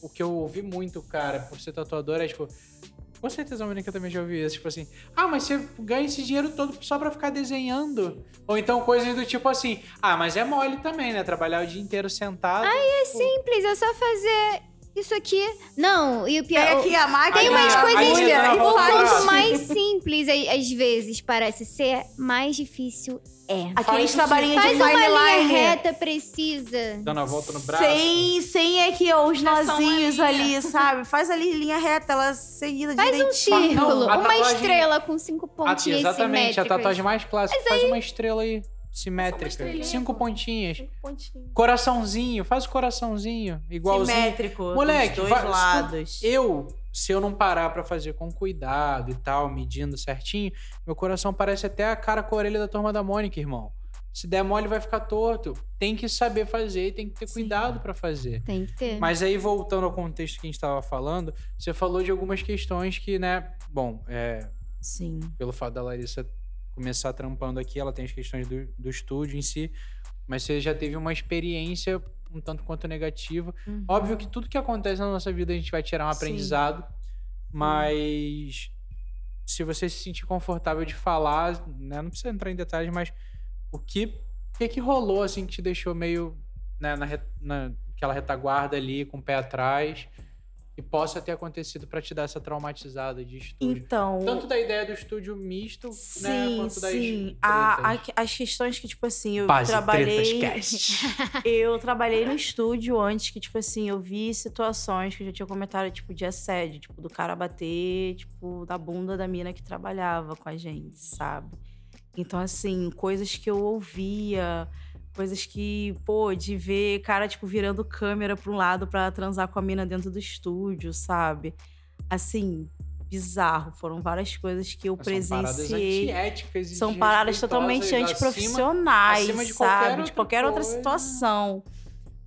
o que eu ouvi muito, cara, por ser tatuador, é, tipo... Com certeza Mônica também já ouviu isso. Tipo assim, ah, mas você ganha esse dinheiro todo só pra ficar desenhando. Ou então coisas do tipo assim, ah, mas é mole também, né? Trabalhar o dia inteiro sentado. É simples, é só fazer isso aqui. Não, e o pior... Pega aqui a máquina, Tem umas Aí, coisas às vezes parece ser, mais difícil é. Aqueles Faz- trabalhinhos Faz de uma fine linha reta precisa. Dando a volta no braço. Sem, sem aqui, ó, os É só uma nozinhos linha. ali, sabe? Faz ali linha reta, ela seguida Faz um direitinho. círculo, Não, a uma tatuagem- estrela com cinco Ah, pontinhas exatamente, a simétricas. tatuagem mais clássica. Faz uma estrela aí, simétrica. estrelinha, Cinco pô. pontinhas. Pontinho. Coraçãozinho, faz o coraçãozinho. Igualzinho. Simétrico, Moleque, dos dois vai- lados. Eu, se eu não parar pra fazer com cuidado e tal, medindo certinho, meu coração parece até a cara com a orelha da turma da Mônica, irmão. Se der mole, vai ficar torto. Tem que saber fazer e tem que ter cuidado pra fazer. Tem que ter. Mas aí, voltando ao contexto que a gente tava falando, você falou de algumas questões que, né, bom, é, Sim. pelo fato da Larissa começar trampando aqui, ela tem as questões do, do estúdio em si, mas você já teve uma experiência um tanto quanto negativa. Uhum. Óbvio que tudo que acontece na nossa vida a gente vai tirar um Sim. aprendizado, mas se você se sentir confortável de falar, né, não precisa entrar em detalhes, mas o que, o que, que rolou assim que te deixou meio né, na, re- naquela retaguarda ali, com o pé atrás, que possa ter acontecido pra te dar essa traumatizada de estúdio? Então, Tanto da ideia do estúdio misto, né, sim, quanto das sim. A- a- as questões que, tipo assim, eu Base trabalhei... Eu trabalhei no estúdio antes que, tipo assim, eu vi situações que eu já tinha comentado, tipo, de assédio, tipo, do cara bater, tipo, na bunda da mina que trabalhava com a gente, sabe? Então, assim, coisas que eu ouvia, coisas que, pô, de ver cara, tipo, virando câmera pra um lado pra transar com a mina dentro do estúdio, sabe? Assim, bizarro. Foram várias coisas que eu São paradas presenciei. antiéticas e São paradas totalmente antiprofissionais, acima de qualquer sabe? De outra qualquer outra coisa. situação.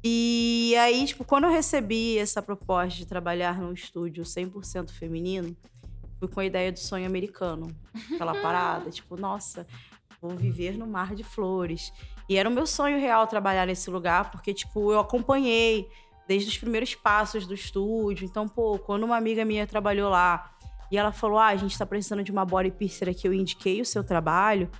E aí, tipo, quando eu recebi essa proposta de trabalhar num estúdio 100% feminino, fui com a ideia do sonho americano. Aquela parada, tipo, nossa, vou viver no mar de flores. E era o meu sonho real trabalhar nesse lugar, porque, tipo, eu acompanhei desde os primeiros passos do estúdio. Então, pô, quando uma amiga minha trabalhou lá e ela falou: Ah, a gente tá precisando de uma body piercer aqui, eu indiquei o seu trabalho.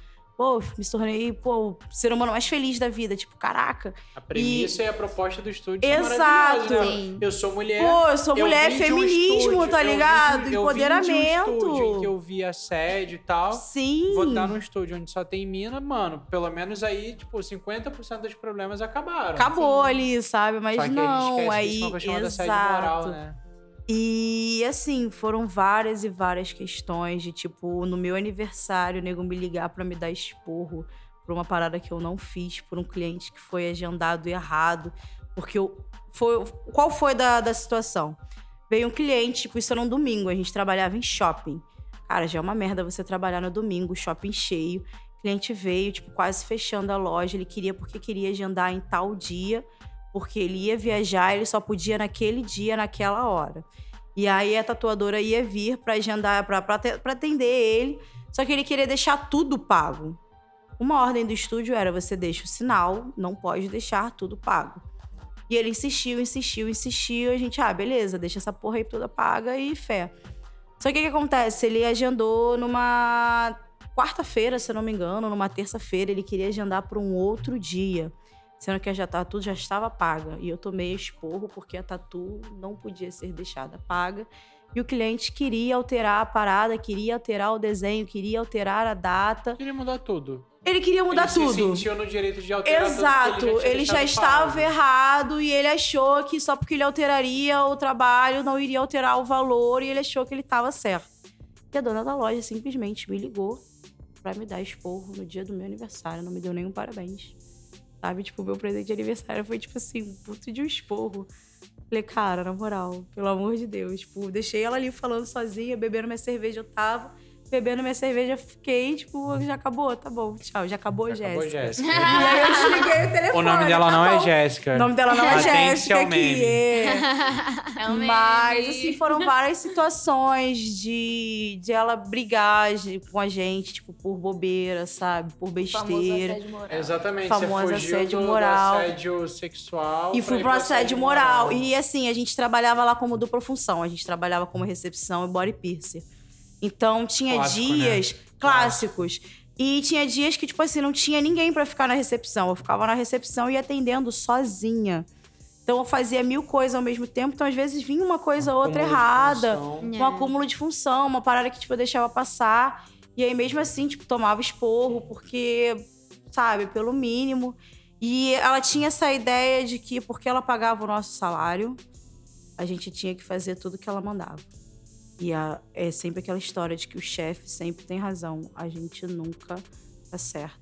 Pô, me tornei, pô, o ser humano mais feliz da vida. Tipo, caraca. A premissa e, a proposta do estúdio Exato. né? Eu sou mulher. Pô, eu sou eu mulher, vim de um feminismo, estúdio, tá eu ligado? de- eu vim de um Empoderamento. estúdio em que eu vi assédio e tal. Sim. Vou estar num estúdio onde só tem mina, mano. Pelo menos aí, tipo, 50% dos problemas acabaram. Acabou ali, sabe? Mas Só que não, a gente esquece aí. exato. moral, né? E assim, foram várias e várias questões de tipo, no meu aniversário, o nego me ligar pra me dar esporro por uma parada que eu não fiz, por um cliente que foi agendado errado. Porque eu. Foi, qual foi da, da situação? Veio um cliente, tipo, isso era um domingo, a gente trabalhava em shopping. Cara, já é uma merda você trabalhar no domingo, shopping cheio. O cliente veio, tipo, quase fechando a loja. Ele queria porque queria agendar em tal dia, porque ele ia viajar, ele só podia naquele dia, naquela hora. E aí a tatuadora ia vir pra agendar, pra atender ele. Só que ele queria deixar tudo pago. Uma ordem do estúdio era: você deixa o sinal, não pode deixar tudo pago. E ele insistiu, insistiu, insistiu. A gente, ah, beleza, deixa essa porra aí toda paga e fé. Só que o que acontece? Ele agendou numa quarta-feira, se eu não me engano, numa terça-feira. Ele queria agendar para um outro dia. Sendo que a tatu já estava paga. E eu tomei esporro porque a tatu não podia ser deixada paga. E o cliente queria alterar a parada, queria alterar o desenho, queria alterar a data. Queria mudar tudo. Ele queria mudar ele tudo. se sentiu no direito de alterar Exato, tudo. ele já tinha estava deixado pago. errado e ele achou que só porque ele alteraria o trabalho não iria alterar o valor e ele achou que ele estava certo. E a dona da loja simplesmente me ligou pra me dar esporro no dia do meu aniversário, não me deu nenhum parabéns. Sabe, tipo, meu presente de aniversário foi tipo assim, um puto de um esporro. Falei, cara, na moral, pelo amor de Deus, tipo, deixei ela ali falando sozinha, bebendo minha cerveja, eu tava bebendo minha cerveja, fiquei, tipo, já acabou, tá bom, tchau, já acabou, Já acabou, Jéssica. Jéssica. E aí eu desliguei o telefone. O nome dela tá não é. Jéssica. O nome dela não é Jéssica aqui. É. É um Mas, meme. assim, foram várias situações de, de ela brigar com a gente, tipo, por bobeira, sabe? Por famoso besteira. assédio moral. Exatamente, Famoso você fugiu assédio do, moral. do assédio sexual. E fui pro assédio moral. E assim, a gente trabalhava lá como dupla função. A gente trabalhava como recepção e body piercer. Então tinha Clássico, dias clássicos. E tinha dias que, tipo assim, não tinha ninguém pra ficar na recepção. Eu ficava na recepção e atendendo sozinha. Então eu fazia mil coisas ao mesmo tempo. Então, às vezes, vinha uma coisa ou outra errada. Um acúmulo de função, uma parada que, tipo, eu deixava passar. E aí, mesmo assim, tipo, tomava esporro, porque, sabe, pelo mínimo. E ela tinha essa ideia de que, porque ela pagava o nosso salário, a gente tinha que fazer tudo que ela mandava. E a- é sempre aquela história de que o chefe sempre tem razão, a gente nunca tá certo.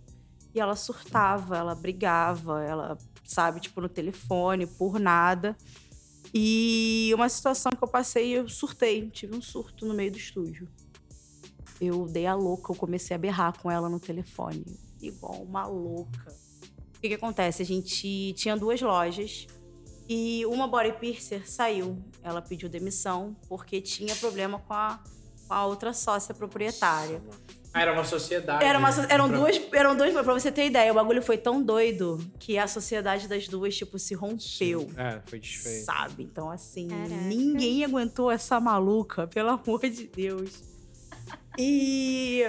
E ela surtava, ela brigava, ela, sabe, tipo, no telefone, por nada. E uma situação que eu passei, eu surtei, tive um surto no meio do estúdio. Eu dei a louca, eu comecei a berrar com ela no telefone, igual uma louca. O que, que acontece? A gente tinha duas lojas e uma body piercer saiu. Ela pediu demissão porque tinha problema com a, com a outra sócia proprietária. Ah, era uma sociedade. Era uma so- eram, Pra- duas, eram duas, pra você ter ideia, o bagulho foi tão doido que a sociedade das duas, tipo, se rompeu. É, foi desfeito. Sabe? Então, assim, Caraca. ninguém aguentou essa maluca, pelo amor de Deus. E,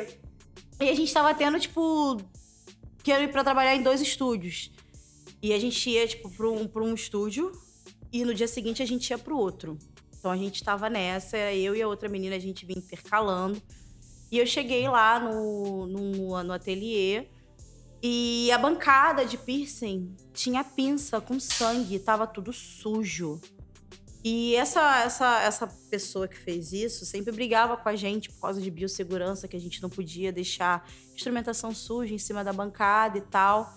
e a gente tava tendo, tipo, que ir pra trabalhar em dois estúdios. E a gente ia, tipo, pra um, pra um estúdio e no dia seguinte a gente ia pro outro. Então a gente tava nessa, eu e a outra menina, a gente vinha intercalando. E eu cheguei lá no, no, no ateliê e a bancada de piercing tinha pinça com sangue, tava tudo sujo. E essa, essa, essa pessoa que fez isso sempre brigava com a gente por causa de biossegurança, que a gente não podia deixar instrumentação suja em cima da bancada e tal.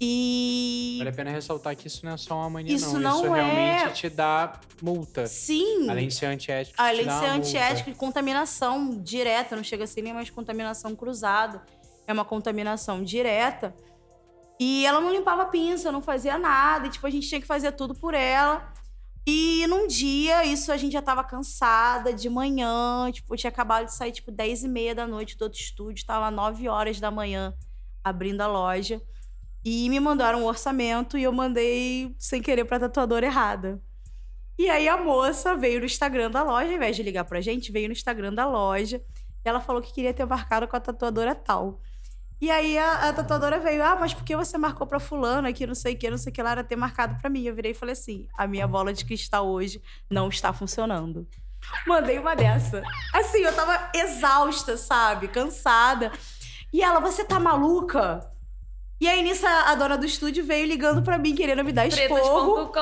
E. Vale a pena ressaltar que isso não é só uma mania, Isso não. Isso não é- realmente te dá multa. Sim! Além de ser antiético, Além de ser antiético e contaminação direta, não chega a ser nem mais contaminação cruzada, é uma contaminação direta. E ela não limpava a pinça, não fazia nada, e tipo, a gente tinha que fazer tudo por ela. E num dia, isso a gente já tava cansada, de manhã, tipo, tinha acabado de sair, tipo, 10 e meia da noite do outro estúdio, tava 9 horas da manhã abrindo a loja. E me mandaram um orçamento e eu mandei sem querer pra tatuadora errada. E aí a moça veio no Instagram da loja, ao invés de ligar pra gente, veio no Instagram da loja. E ela falou que queria ter marcado com a tatuadora tal. E aí a, a tatuadora veio, ah, mas por que você marcou pra fulano aqui, não sei o que, não sei o que lá, era ter marcado pra mim. Eu virei e falei assim, a minha bola de cristal hoje não está funcionando. Mandei uma dessa. Assim, eu tava exausta, sabe? Cansada. E ela, você tá maluca? E aí, nisso, a dona do estúdio veio ligando pra mim, querendo me dar esporro.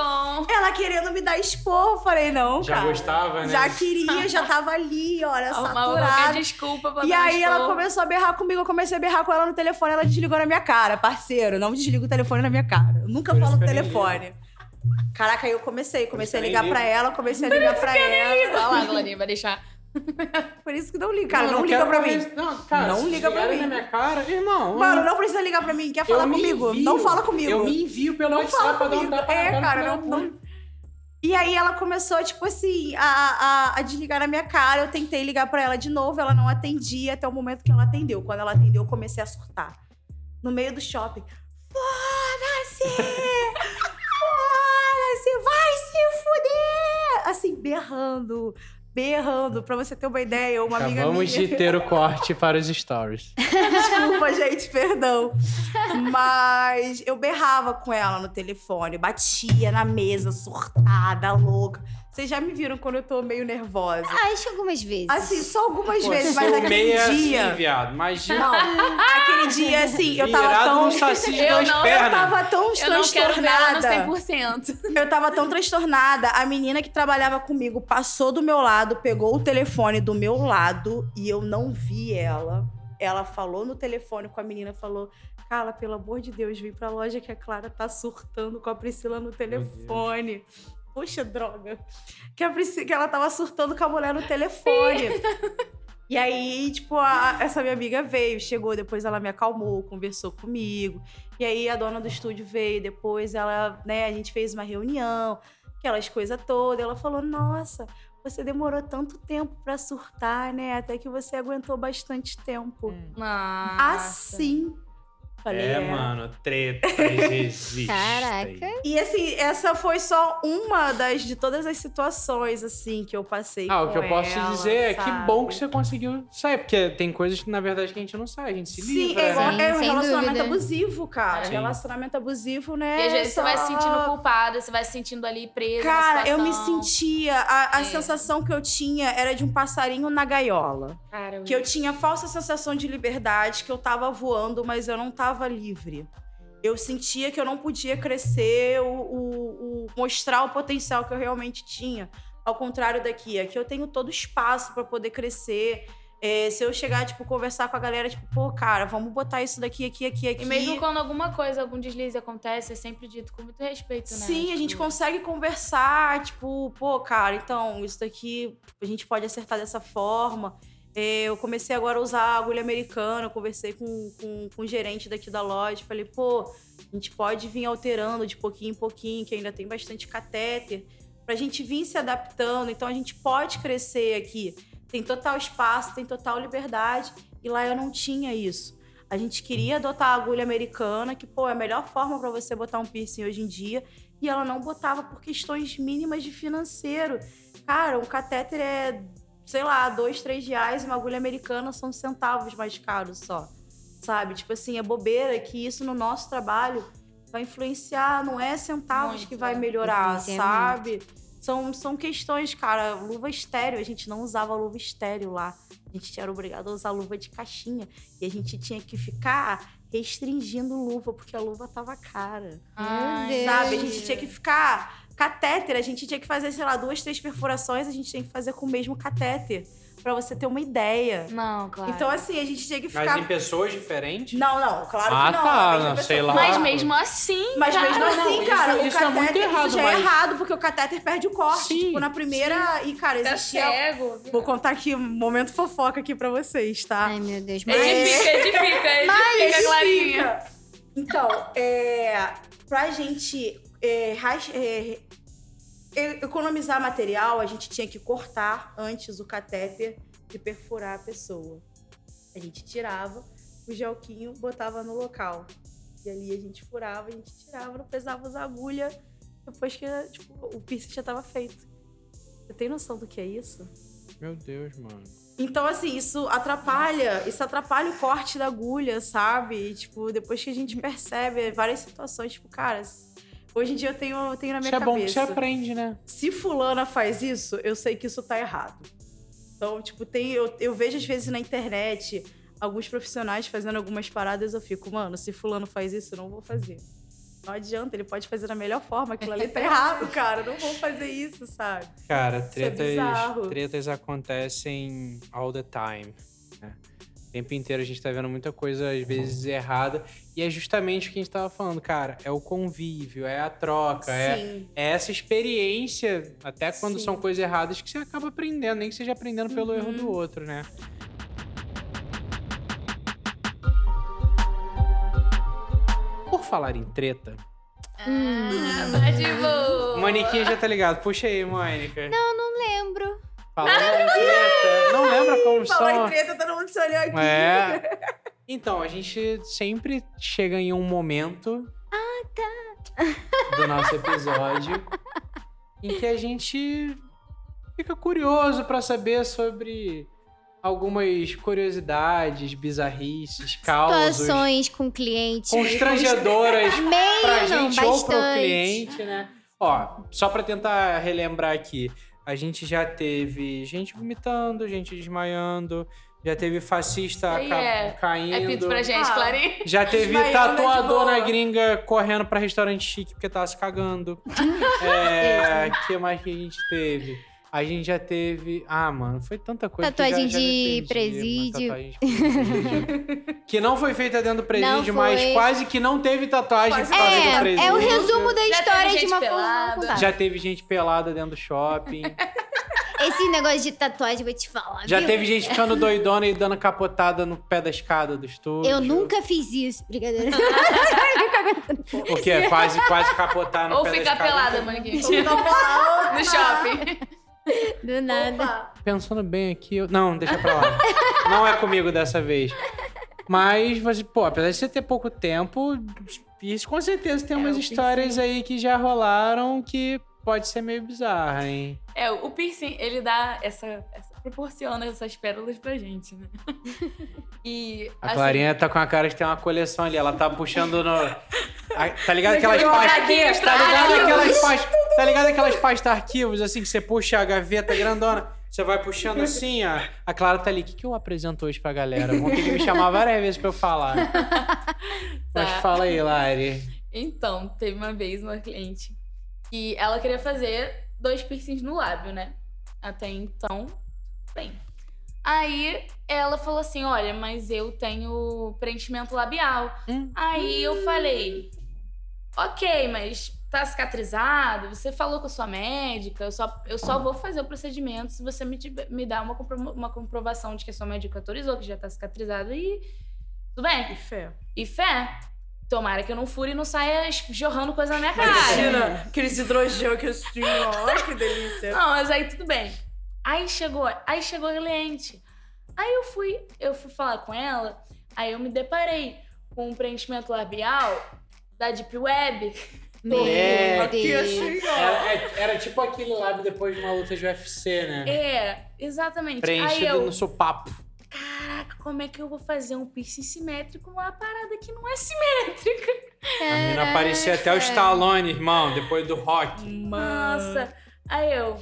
Ela querendo me dar esporro. Falei, não, Já cara. gostava, né? Já queria, já tava ali, olha, saturada. desculpa pra E dar aí ela começou a berrar comigo, eu comecei a berrar com ela no telefone, ela desligou na minha cara. Parceiro, não desliga o telefone na minha cara. Eu nunca Por falo no telefone. Caraca, aí eu comecei, comecei a ligar pra ela, comecei a ligar pra ela. Vai lá, Glorinha, vai deixar. Por isso que não liga. Cara, não, liga quero pra mais- mim. Não, cara, Não liga pra mim. na minha cara, irmão. Mano, não precisa ligar pra mim. Quer falar comigo? envio. Não fala comigo. Eu me envio pelo Não WhatsApp pra dar um tapa É, cara, não, não-. E aí ela começou, tipo assim, a, a, a desligar na minha cara. Eu tentei ligar pra ela de novo, ela não atendia até o momento que ela atendeu. Quando ela atendeu, eu comecei a surtar. No meio do shopping. Foda-se! Foda-se! Vai se fuder! Assim, berrando, berrando. Pra você ter uma ideia, uma amiga Acabamos minha... de ter o corte para os stories. Desculpa, gente, perdão. Mas eu berrava com ela no telefone, batia na mesa, surtada, louca. Vocês já me viram quando eu tô meio nervosa. Acho algumas vezes. Assim, só algumas Pô, vezes, mas sou aquele meio dia. assim, viado. Imagina. Não, aquele dia, assim, eu tava virado tão. num saci de Eu duas não, eu Eu pernas. tava tão Eu não quero ver ela no transtornada. 100%. Eu tava tão transtornada. A menina que trabalhava comigo passou do meu lado, pegou o telefone do meu lado e eu não vi ela. Ela falou no telefone com a menina, falou: Carla, pelo amor de Deus, vem pra loja que a Clara tá surtando com a Priscila no telefone. Poxa, droga. Que, a Priscila, que ela tava surtando com a mulher no telefone. E aí, tipo, a- essa minha amiga veio, chegou, depois ela me acalmou, conversou comigo. E aí a dona do estúdio veio, depois ela, né, a gente fez uma reunião, aquelas coisas todas. Ela falou: "Nossa, você demorou tanto tempo pra surtar, né? Até que você aguentou bastante tempo". Nossa. Assim. Falei, É, mano, treta existe. Caraca. E assim, essa foi só uma das de todas as situações assim que eu passei. Ah, o que eu posso te ela, dizer é que sabe? bom que você conseguiu sair, porque tem coisas que na verdade que a gente não sai, a gente se Sim, livra. é igual Sim, é um relacionamento dúvida. abusivo, cara. Sim. Relacionamento abusivo, né? E às vezes só- você vai se sentindo culpada, você vai se sentindo ali presa. na Cara, eu me sentia. A, a É. sensação que eu tinha era de um passarinho na gaiola. Cara, Que eu tinha falsa sensação de liberdade, que eu tava voando, mas eu não tava livre. Eu sentia que eu não podia crescer, o, o- o- mostrar o potencial que eu realmente tinha. Ao contrário daqui, aqui eu tenho todo espaço pra poder crescer. É, se eu chegar, tipo, conversar com a galera, tipo, pô, cara, vamos botar isso daqui, aqui, aqui, aqui. E mesmo quando alguma coisa, algum deslize acontece, é sempre dito com muito respeito, né? Sim, a gente Tipo, consegue conversar, tipo, pô, cara, então, isso daqui a gente pode acertar dessa forma. Eu comecei agora a usar a agulha americana, eu conversei com, com, com o gerente daqui da loja, falei, pô, a gente pode vir alterando de pouquinho em pouquinho, que ainda tem bastante catéter, pra gente vir se adaptando, então a gente pode crescer aqui. Tem total espaço, tem total liberdade, e lá eu não tinha isso. A gente queria adotar a agulha americana, que, pô, é a melhor forma pra você botar um piercing hoje em dia, e ela não botava por questões mínimas de financeiro. Cara, um catéter é, sei lá, dois, três reais, e uma agulha americana são centavos mais caros só. Sabe? Tipo assim, é bobeira que isso no nosso trabalho vai influenciar, não é centavos Muito, que vai é. melhorar, sabe? São, são questões, cara. Luva estéreo, a gente não usava luva estéreo lá. A gente era obrigado a usar luva de caixinha. E a gente tinha que ficar restringindo luva, porque a luva tava cara. ai, Deus. Sabe? A gente tinha que ficar. Catéter, a gente tinha que fazer, sei lá, duas, três perfurações, a gente tinha que fazer com o mesmo catéter. Pra você ter uma ideia. Não, claro. Então, assim, a gente tinha que Mas ficar. em pessoas diferentes? Não, não, claro Ah, que não. tá, a mesma não, pessoa- sei lá. Mas mesmo assim, Mas cara, mesmo não, assim, isso- cara, o isso é muito catéter, errado, isso já mas- é errado, porque o catéter perde o corte. Sim, tipo, na primeira. E, cara, tá existia. cego. Vou contar aqui um momento fofoca aqui pra vocês, tá? Ai, meu Deus. Mas... Edifica, edifica, edifica, Clarinha. Então, é, pra gente é, é, é, economizar material, a gente tinha que cortar antes o catéter e perfurar a pessoa. A gente tirava o gelquinho, botava no local. E ali a gente furava, a gente tirava, não precisava usar agulha depois que tipo, o piercing já tava feito. Você tem noção do que é isso? Meu Deus, mano. Então, assim, isso atrapalha, isso atrapalha o corte da agulha, sabe? E, tipo, depois que a gente percebe várias situações, tipo, cara, hoje em dia eu tenho, eu tenho na minha Isso é bom que cabeça. você aprende, né? Se fulana faz isso, eu sei que isso tá errado. Então, tipo, tem, eu, eu vejo às vezes na internet alguns profissionais fazendo algumas paradas, eu fico, mano, se fulano faz isso, eu não vou fazer. Não adianta, ele pode fazer da melhor forma, aquilo ali tá errado, cara. Não vou fazer isso, sabe? Cara, Isso é tretas, bizarro. tretas acontecem all the time. né? Tempo inteiro a gente tá vendo muita coisa, às vezes, errada. E é justamente o que a gente tava falando, cara. É o convívio, é a troca, é, é essa experiência, até quando Sim. são coisas erradas, que você acaba aprendendo, nem que seja aprendendo pelo erro Uhum. do outro, né? Por falar em treta, Ah, tá de boa. Moniquinha já tá ligado. Puxa aí, Mônica. Eu não lembro. Falando em treta. Não lembra como Fala são. em treta, todo mundo se olhou aqui. É. Então, a gente sempre chega em um momento. Do nosso episódio. em que a gente fica curioso pra saber sobre algumas curiosidades, bizarrices, causos. Situações com clientes. Constrangedoras Meio, pra não, gente ou pro bastante. cliente, né? Ó, só pra tentar relembrar aqui. A gente já teve gente vomitando, gente desmaiando, já teve fascista ca- é- caindo. É pito pra gente, Ah. Clarinha. Já teve Desmaiando é de tatuador na gringa correndo pra restaurante chique porque tava se cagando. é, que mais que a gente teve? A gente já teve. Ah, mano, foi tanta coisa. que Tatuagem já- de presídio. tatuagem de presídio. que não foi feita dentro do presídio, Não mas foi. quase que não teve tatuagem Quase por causa do É, presídio. é o resumo da história de uma forma pelada. Já teve gente pelada dentro do shopping. Esse negócio de tatuagem, vou te falar. Já viu? teve gente ficando doidona e dando capotada no pé da escada do estúdio. Eu nunca fiz isso. Brincadeira. O quê? Quase, quase capotar no Ou pé da ficar escada. pelada, Maniquinha. Então, fala, No shopping. Do nada. opa. Pensando bem aqui, eu... não, deixa pra lá. não é comigo dessa vez. Mas você, pô, apesar de você ter pouco tempo, isso com certeza tem É, umas histórias aí que já rolaram que pode ser meio bizarra, hein? É, o piercing, ele dá essa proporciona essas pérolas pra gente, né? E A assim, Clarinha tá com a cara de ter uma coleção ali. Ela tá puxando no. a- tá ligado aquelas pastas. Tá ligado aquelas pastas. Tá ligado aquelas pastas arquivos, assim, que você puxa a gaveta grandona. Você vai puxando assim, ó. A Clara tá ali. O que, que eu apresento hoje pra galera? Vão ter que me chamar várias vezes pra eu falar. Mas Tá. fala aí, Lari. Então, teve uma vez uma cliente que ela queria fazer dois piercings no lábio, né? Até então, bem. Aí ela falou assim: Olha, mas eu tenho preenchimento labial. Hum. Aí eu falei: Ok, mas tá cicatrizado? Você falou com a sua médica? Eu só, eu só vou fazer o procedimento se você me, me dar uma, compro- uma comprovação de que a sua médica autorizou, que já tá cicatrizado e. Tudo bem. E fé. E fé. Tomara que eu não fure e não saia jorrando coisa na minha cara. Imagina, aquele hidrogel que eu tinha. Olha que delícia. Não, mas aí tudo bem. Aí chegou, aí chegou a cliente. Aí eu fui, eu fui falar com ela, aí eu me deparei com um preenchimento labial da Deep Web. Meu É, Deus. assim. Era, é- era tipo aquele lábio depois de uma luta de UFC, né? É, exatamente. aí Preenchido eu, no sopapo. caraca, como é que eu vou fazer um piercing simétrico numa parada que não é simétrica? A menina aparecia até o Stallone, irmão, depois do rock. Nossa. Aí eu,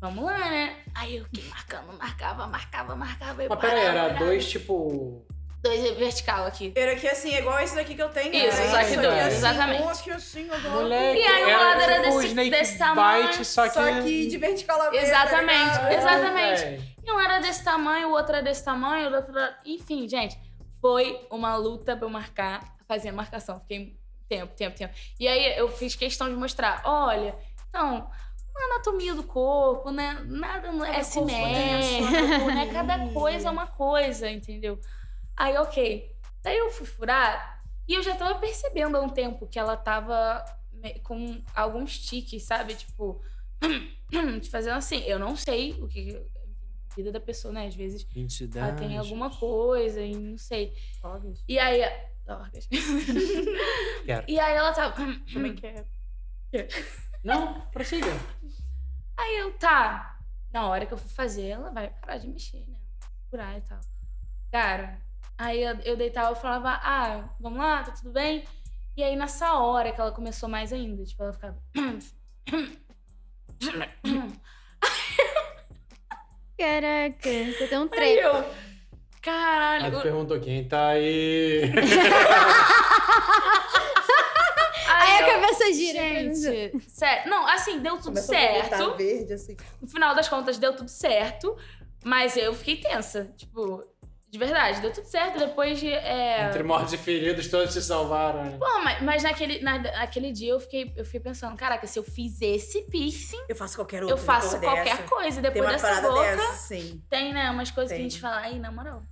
vamos lá, né? Aí eu fiquei marcando, marcava, marcava, marcava. eu Mas peraí, parava, era parava. dois tipo. Dois vertical aqui. Era aqui assim, é igual esse daqui que eu tenho. Isso, né? só que dois, assim, exatamente. um aqui assim, Moleque, E aí o lado era tipo desse- Snake desse tamanho, Bite, só que. Só que de vertical a Exatamente, tá exatamente. Véi. E um era desse tamanho, o outro era desse tamanho, o outro era... Enfim, gente, foi uma luta pra eu marcar, fazer a marcação. Fiquei tempo, tempo, tempo. E aí eu fiz questão de mostrar, olha, então, a anatomia do corpo, né? Nada não é Cada é simétrico, né? Cada anatomia. coisa é uma coisa, entendeu? Aí, ok. Daí eu fui furar e eu já tava percebendo há um tempo que ela tava com alguns tiques, sabe? Tipo, de fazendo assim. Eu não sei o que. A vida da pessoa, né? Às vezes ela tem alguma coisa e não sei. Óbvio. E aí. Quero. E aí ela tava. Como é que é? Não, prossiga. Aí eu, tá. Na hora que eu for fazer, ela vai parar de mexer, né? Curar e tal. Cara, aí eu, eu deitava e falava, ah, vamos lá, tá tudo bem? E aí nessa hora que ela começou mais ainda, tipo, ela ficava. Caraca, você tem um Aí treco. eu. Aí Caralho. tu perguntou quem tá aí. Aí a cabeça gira. Gente, sério. Não, assim, deu tudo Começou a certo. verde, assim. No final das contas, deu tudo certo. Mas eu fiquei tensa. Tipo, De verdade, deu tudo certo. Depois de. é, Entre mortos e feridos, todos se salvaram, né? Pô, mas, mas naquele, na- naquele dia eu fiquei, eu fiquei pensando, caraca, se eu fiz esse piercing, Eu faço qualquer outra. eu faço depois qualquer dessa. coisa. Tem Depois uma dessa parada boca, dessa, sim. tem, né, umas coisas que a Tem. gente fala, aí, na moral.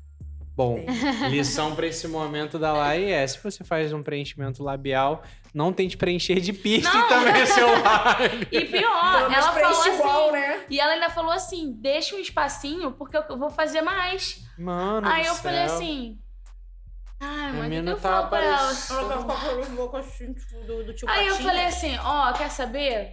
Bom, lição pra esse momento da Lai é: se você faz um preenchimento labial, não tente preencher de piercing Não. também o seu lábio. E pior, ela falou preenche assim. igual, né? E ela ainda falou assim: deixa um espacinho, porque eu vou fazer mais. Mano, aí do eu falei céu. assim. Ai, A mãe, o que, que eu tá falo pra ela? aparecendo. Ela vai ficar com a boca assim, tipo, do, do tio Aí eu falei assim: ó, quer saber?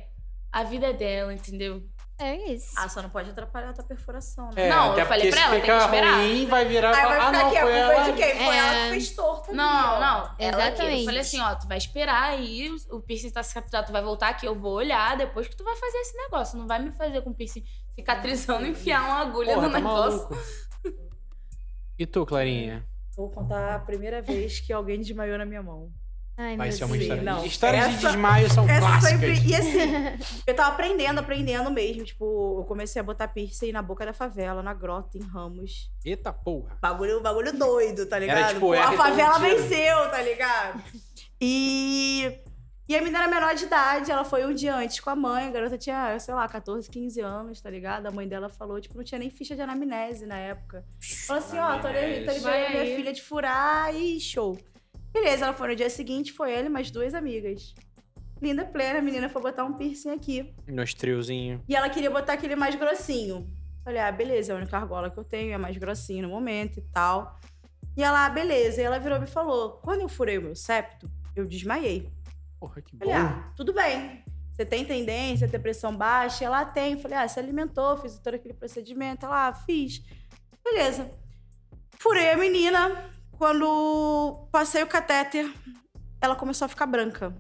A vida é dela, entendeu? É isso. Ah, só não pode atrapalhar a tua perfuração, né? É, Não, eu até falei porque pra ela, se tem que esperar. ruim, vai virar Aí vai ah, ficar não, aqui, a foi culpa ela. é de quem? Foi É. ela que fez torto. ali, Não, ó. não. Ela aqui. Eu Exatamente. falei assim, ó, tu vai esperar aí, o- piercing tá cicatrizado, tu vai voltar aqui, eu vou olhar depois que tu vai fazer esse negócio. Não vai me fazer com o piercing cicatrizando e enfiar uma agulha Porra, no tá negócio. maluco. E tu, Clarinha? Vou contar a primeira vez que alguém desmaiou na minha mão. Ai, Vai ser uma Deus. história. não. Histórias de Essa- desmaio são clássicas. sempre. E assim, eu tava aprendendo, aprendendo mesmo. Tipo, eu comecei a botar piercing na boca da favela, na grota, em Ramos. Eita porra. Bagulho, bagulho doido, tá ligado? tipo, Pô, a favela um venceu, tá ligado? E. E a menina era menor de idade, ela foi um dia antes com a mãe, a garota tinha, sei lá, 14, 15 anos, tá ligado? A mãe dela falou, tipo, não tinha nem ficha de anamnese na época. Falou assim, ó, tô, li- tô Anamnese. liberando minha filha de furar e show. Beleza, ela foi no dia seguinte, foi ele e mais duas amigas. Linda plena, a menina foi botar um piercing aqui. Nos triozinhos. E ela queria botar aquele mais grossinho. Falei, ah, beleza, é a única argola que eu tenho, é mais grossinho no momento e tal. E ela, ah, beleza. E ela virou e me falou: quando eu furei o meu septo, eu desmaiei. Porra, que bom. Falei, ah, tudo bem. Você tem tendência a ter pressão baixa? Ela tem. Falei, ah, se alimentou, fiz todo aquele procedimento. Ela, ah, fiz. Beleza. Furei a menina. Quando passei o catéter, ela começou a ficar branca.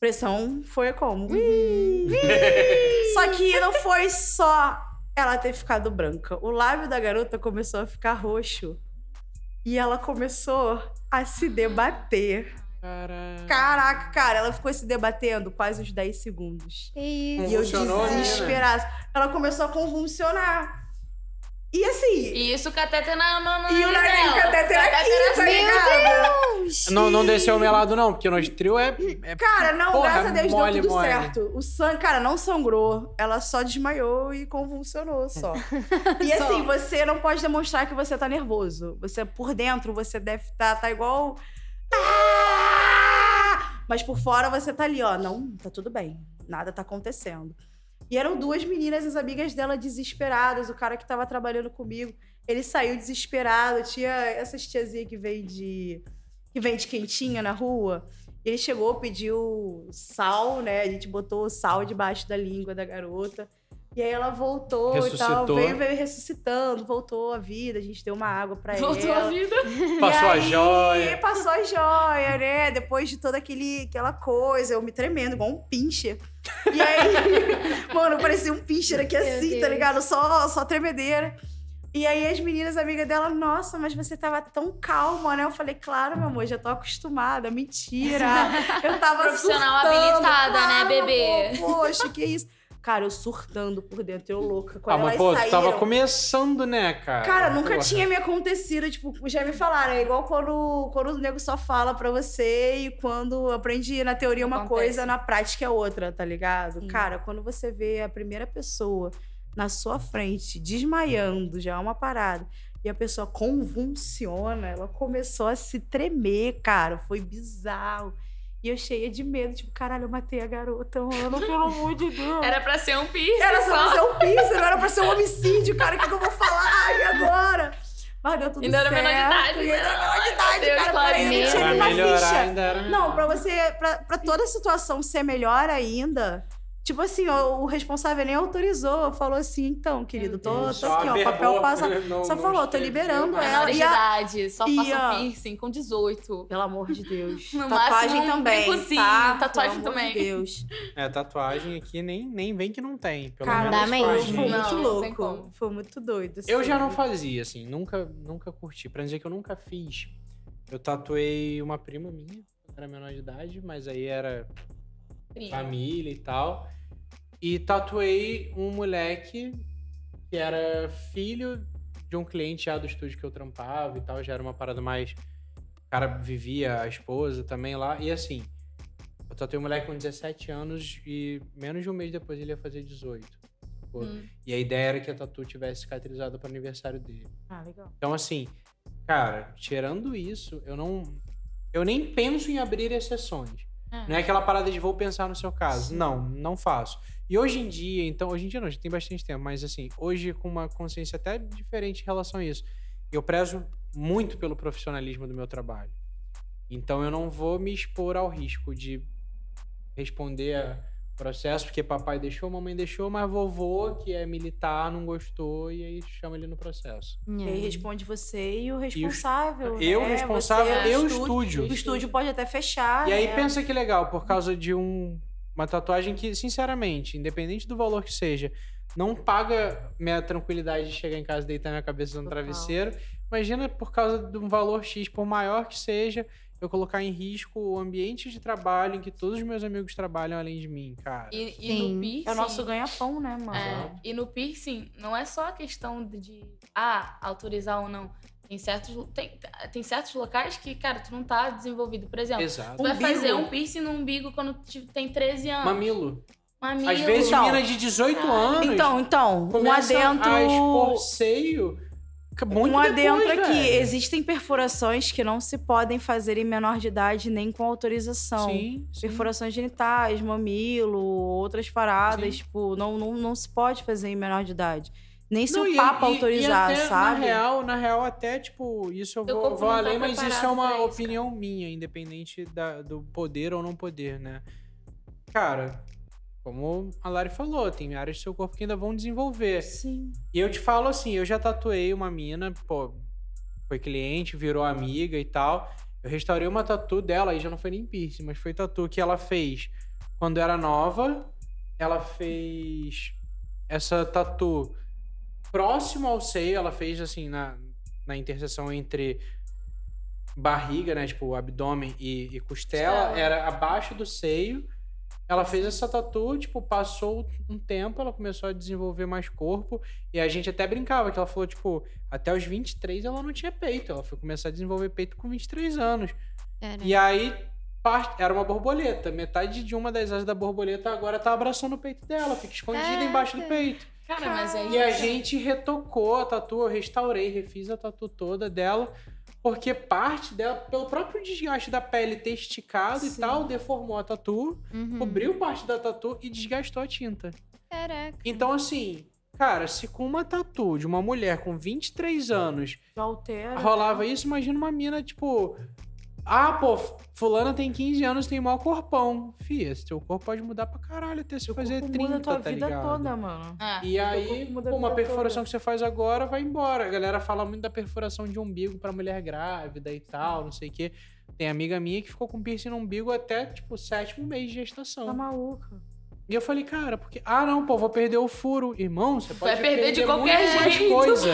Pressão foi como? Ui. Só que não foi só ela ter ficado branca. O lábio da garota começou a ficar roxo. E ela começou a se debater. Caralho. Caraca, cara, ela ficou se debatendo quase uns 10 segundos. Que isso. E eu né? desesperada. Ela começou a convulsionar. E assim. E isso o cateter na, na, na E o nariz cateter aqui, tá ligado? Não, não desceu melado, não, porque no trio é. é Cara, não, Porra, graças a Deus mole, deu tudo mole. certo. O sangue, cara, não sangrou. Ela só desmaiou e convulsionou só. E Só. assim, você não pode demonstrar que você tá nervoso. Você, por dentro, você deve estar tá, tá igual. Ah! Mas por fora você tá ali, ó. Não, tá tudo bem. Nada tá acontecendo. E eram duas meninas, as amigas dela, desesperadas. O cara que tava trabalhando comigo, ele saiu desesperado. Tinha essas tiazinhas que vende, que vende quentinha na rua. Ele chegou, pediu sal, né? A gente botou sal debaixo da língua da garota. E aí ela voltou e tal. Ressuscitou. Veio, veio ressuscitando, voltou à vida. A gente deu uma água pra Voltou ela. a vida. Passou E a aí, joia. Passou a joia, né? Depois de toda aquele, aquela coisa, eu me tremendo, igual um pincher. E aí, mano, parecia um pincher aqui Meu assim, tá ligado? Só, só tremedeira. E aí as meninas, amigas dela, nossa, mas você tava tão calma, né? Eu falei, claro, meu amor, já tô acostumada. Mentira. Eu tava Profissional surtando, habilitada, né, claro, bebê? amor, Poxa, que isso. Cara, eu surtando por dentro, eu louca. Ah, Quando mas elas pô, saíram, tava começando, né, cara? Cara, nunca Porra. tinha me acontecido, tipo, já me falaram, é igual quando, quando o nego só fala pra você e quando aprendi na teoria uma Acontece. coisa, na prática é outra, tá ligado? Sim. Cara, quando você vê a primeira pessoa na sua frente desmaiando, já é uma parada, e a pessoa convulsiona, ela começou a se tremer, cara, foi bizarro. E eu cheia de medo, tipo, caralho, eu matei a garota, mano, pelo amor de Deus. Era pra ser um piercing Era só. pra ser um piso, não era pra ser um homicídio, cara. O que, que eu vou falar? E agora? Mas deu tudo Ainda era certo. menor de idade, ainda era menor de idade, Deus, cara. Clarinha. Pra ele tinha Pra uma melhorar ficha. ainda era Não, pra você... Pra, pra toda a situação ser melhor ainda... Tipo assim, o, o responsável nem autorizou. Falou assim, então, querido, tô, tô aqui, ó, papel passa... não- Só não falou, tô liberando ela. E de a- idade, só e façam a- piercing com 18. Pelo amor de Deus. No tatuagem máximo, também, tá? tatuagem Pelo amor também. de Deus. É, tatuagem aqui nem, nem vem que não tem. Pelo Cara, menos foi né? Muito louco. Foi muito doido. Eu já assim. não fazia, assim, nunca, nunca curti. Pra dizer que eu nunca fiz. Eu tatuei uma prima minha, era menor de idade, mas aí era Prima. família e tal. E tatuei um moleque que era filho de um cliente já do estúdio que eu trampava e tal, já era uma parada mais. O cara vivia a esposa também lá. E assim, eu tatuei um moleque com 17 anos e menos de um mês depois ele ia fazer 18. pô. Hum. E a ideia era que a tatu tivesse cicatrizado para aniversário dele. Ah, legal. Então, assim, cara, tirando isso, eu não. Eu nem penso em abrir exceções. É. Não é aquela parada de vou pensar no seu caso. Não, não faço. E hoje em dia, então, hoje em dia não, já tem bastante tempo, mas assim, hoje com uma consciência até diferente em relação a isso. Eu prezo muito pelo profissionalismo do meu trabalho. Então eu não vou me expor ao risco de responder a processo, porque papai deixou, mamãe deixou, mas vovô, que é militar, não gostou, e aí chama ele no processo. E É. aí responde você e o responsável. eu né? responsável Você, e o O estúdio. estúdio pode até fechar. E aí né? pensa que legal, por causa de um, uma tatuagem que, sinceramente, independente do valor que seja, não paga minha tranquilidade de chegar em casa e deitar minha cabeça no Total. travesseiro. Imagina por causa de um valor X, por maior que seja, eu colocar em risco o ambiente de trabalho em que todos os meus amigos trabalham além de mim, cara. E, e Sim. no piercing. É o nosso ganha-pão, né, mano? É, e no piercing, não é só a questão de, ah, autorizar ou não. Tem certos, tem, tem certos locais que, cara, tu não tá desenvolvido. Por exemplo, Exato. tu vai Umbigo. fazer um piercing no umbigo quando tu tem 13 anos. Mamilo. Mamilo. Às vezes, Então- menina de 18 anos Então, então, um adentro. a expor seio muito um depois, adentro aqui. velho. Existem perfurações que não se podem fazer em menor de idade nem com autorização. Sim, sim. Perfurações genitais, mamilo, outras paradas, Sim. tipo, não, não, não se pode fazer em menor de idade. Nem se Não, o e- Papa e- e autorizar, até, sabe? Na real, na real, até, tipo, isso eu vou, vou tá além, mas isso é uma opinião minha, independente da- do poder ou não poder, né? Cara, como a Lari falou, tem áreas do seu corpo que ainda vão desenvolver. Sim. E eu te falo assim, eu já tatuei uma mina, pô, foi cliente, virou amiga e tal. Eu restaurei uma tatu dela, aí já não foi nem piercing, mas foi tatu que ela fez quando era nova. Ela fez essa tatu próximo ao seio, ela fez assim na, na interseção entre barriga, né, tipo abdômen e, e costela, Costela. era abaixo do seio. Ela fez essa tatu, tipo, passou um tempo, ela começou a desenvolver mais corpo. E a gente até brincava, que ela falou, tipo, até os 23 ela não tinha peito. Ela foi começar a desenvolver peito com 23 anos. Era. E aí, parte- era uma borboleta. Metade de uma das asas da borboleta agora tá abraçando o peito dela, fica escondida embaixo do peito. Cara, mas aí. E a gente retocou a tatu, eu restaurei, refiz a tatu toda dela, porque parte dela, pelo próprio desgaste da pele ter esticado e Sim. tal, deformou a tatu, Uhum. cobriu parte da tatu e desgastou a tinta. Caraca. Então, assim, cara, se com uma tatu de uma mulher com 23 anos Já altera. rolava isso, imagina uma mina, tipo. Ah, pô, fulana tem 15 anos, tem maior corpão. Fia, seu corpo pode mudar pra caralho até se Seu fazer corpo 30, muda a tua tá vida ligado? toda, mano. É. E aí, pô, uma perfuração toda. que você faz agora vai embora. A galera fala muito da perfuração de umbigo pra mulher grávida e tal, não sei o quê. Tem amiga minha que ficou com piercing no umbigo até, tipo, sétimo mês de gestação. Tá maluca. E eu falei, cara, porque. Ah, não, pô, vou perder o furo. Irmão, você pode Vai perder de muito qualquer mais jeito. coisa.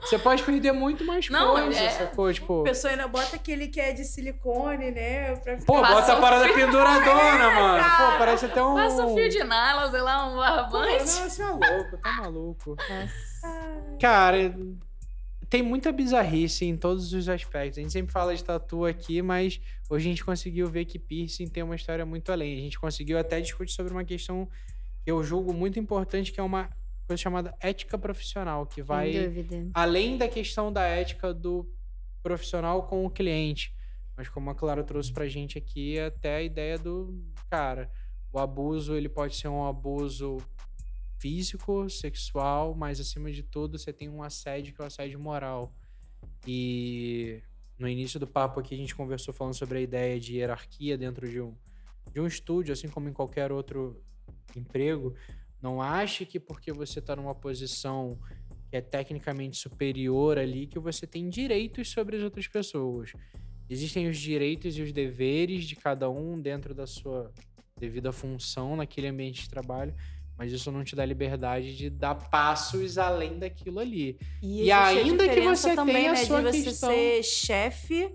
Você pode perder muito mais Não, coisa, é- sacou? Tipo. A pessoa ainda bota aquele que é de silicone, né? Pra Pô, Passa bota a parada fio- penduradona, mano. Pô, parece até um. Passa um fio de nylon, sei lá, um Pô, barbante. não, você é louco, tá maluco. Nossa. Cara, tem muita bizarrice em todos os aspectos. A gente sempre fala de tatu aqui, mas hoje a gente conseguiu ver que piercing tem uma história muito além. A gente conseguiu até discutir sobre uma questão que eu julgo muito importante, que é uma coisa chamada ética profissional, que vai além da questão da ética do profissional com o cliente. Mas como a Clara trouxe pra gente aqui, até a ideia do, cara, o abuso, ele pode ser um abuso físico, sexual, mas acima de tudo você tem um assédio que é o assédio moral. E no início do papo aqui a gente conversou falando sobre a ideia de hierarquia dentro de um, de um estúdio, assim como em qualquer outro emprego. Não ache que porque você está numa posição que é tecnicamente superior ali, que você tem direitos sobre as outras pessoas. Existem os direitos e os deveres de cada um dentro da sua devida função naquele ambiente de trabalho, mas isso não te dá liberdade de dar passos além daquilo ali. E, E a ainda que você também, tenha a né, sua de você questão- ser chefe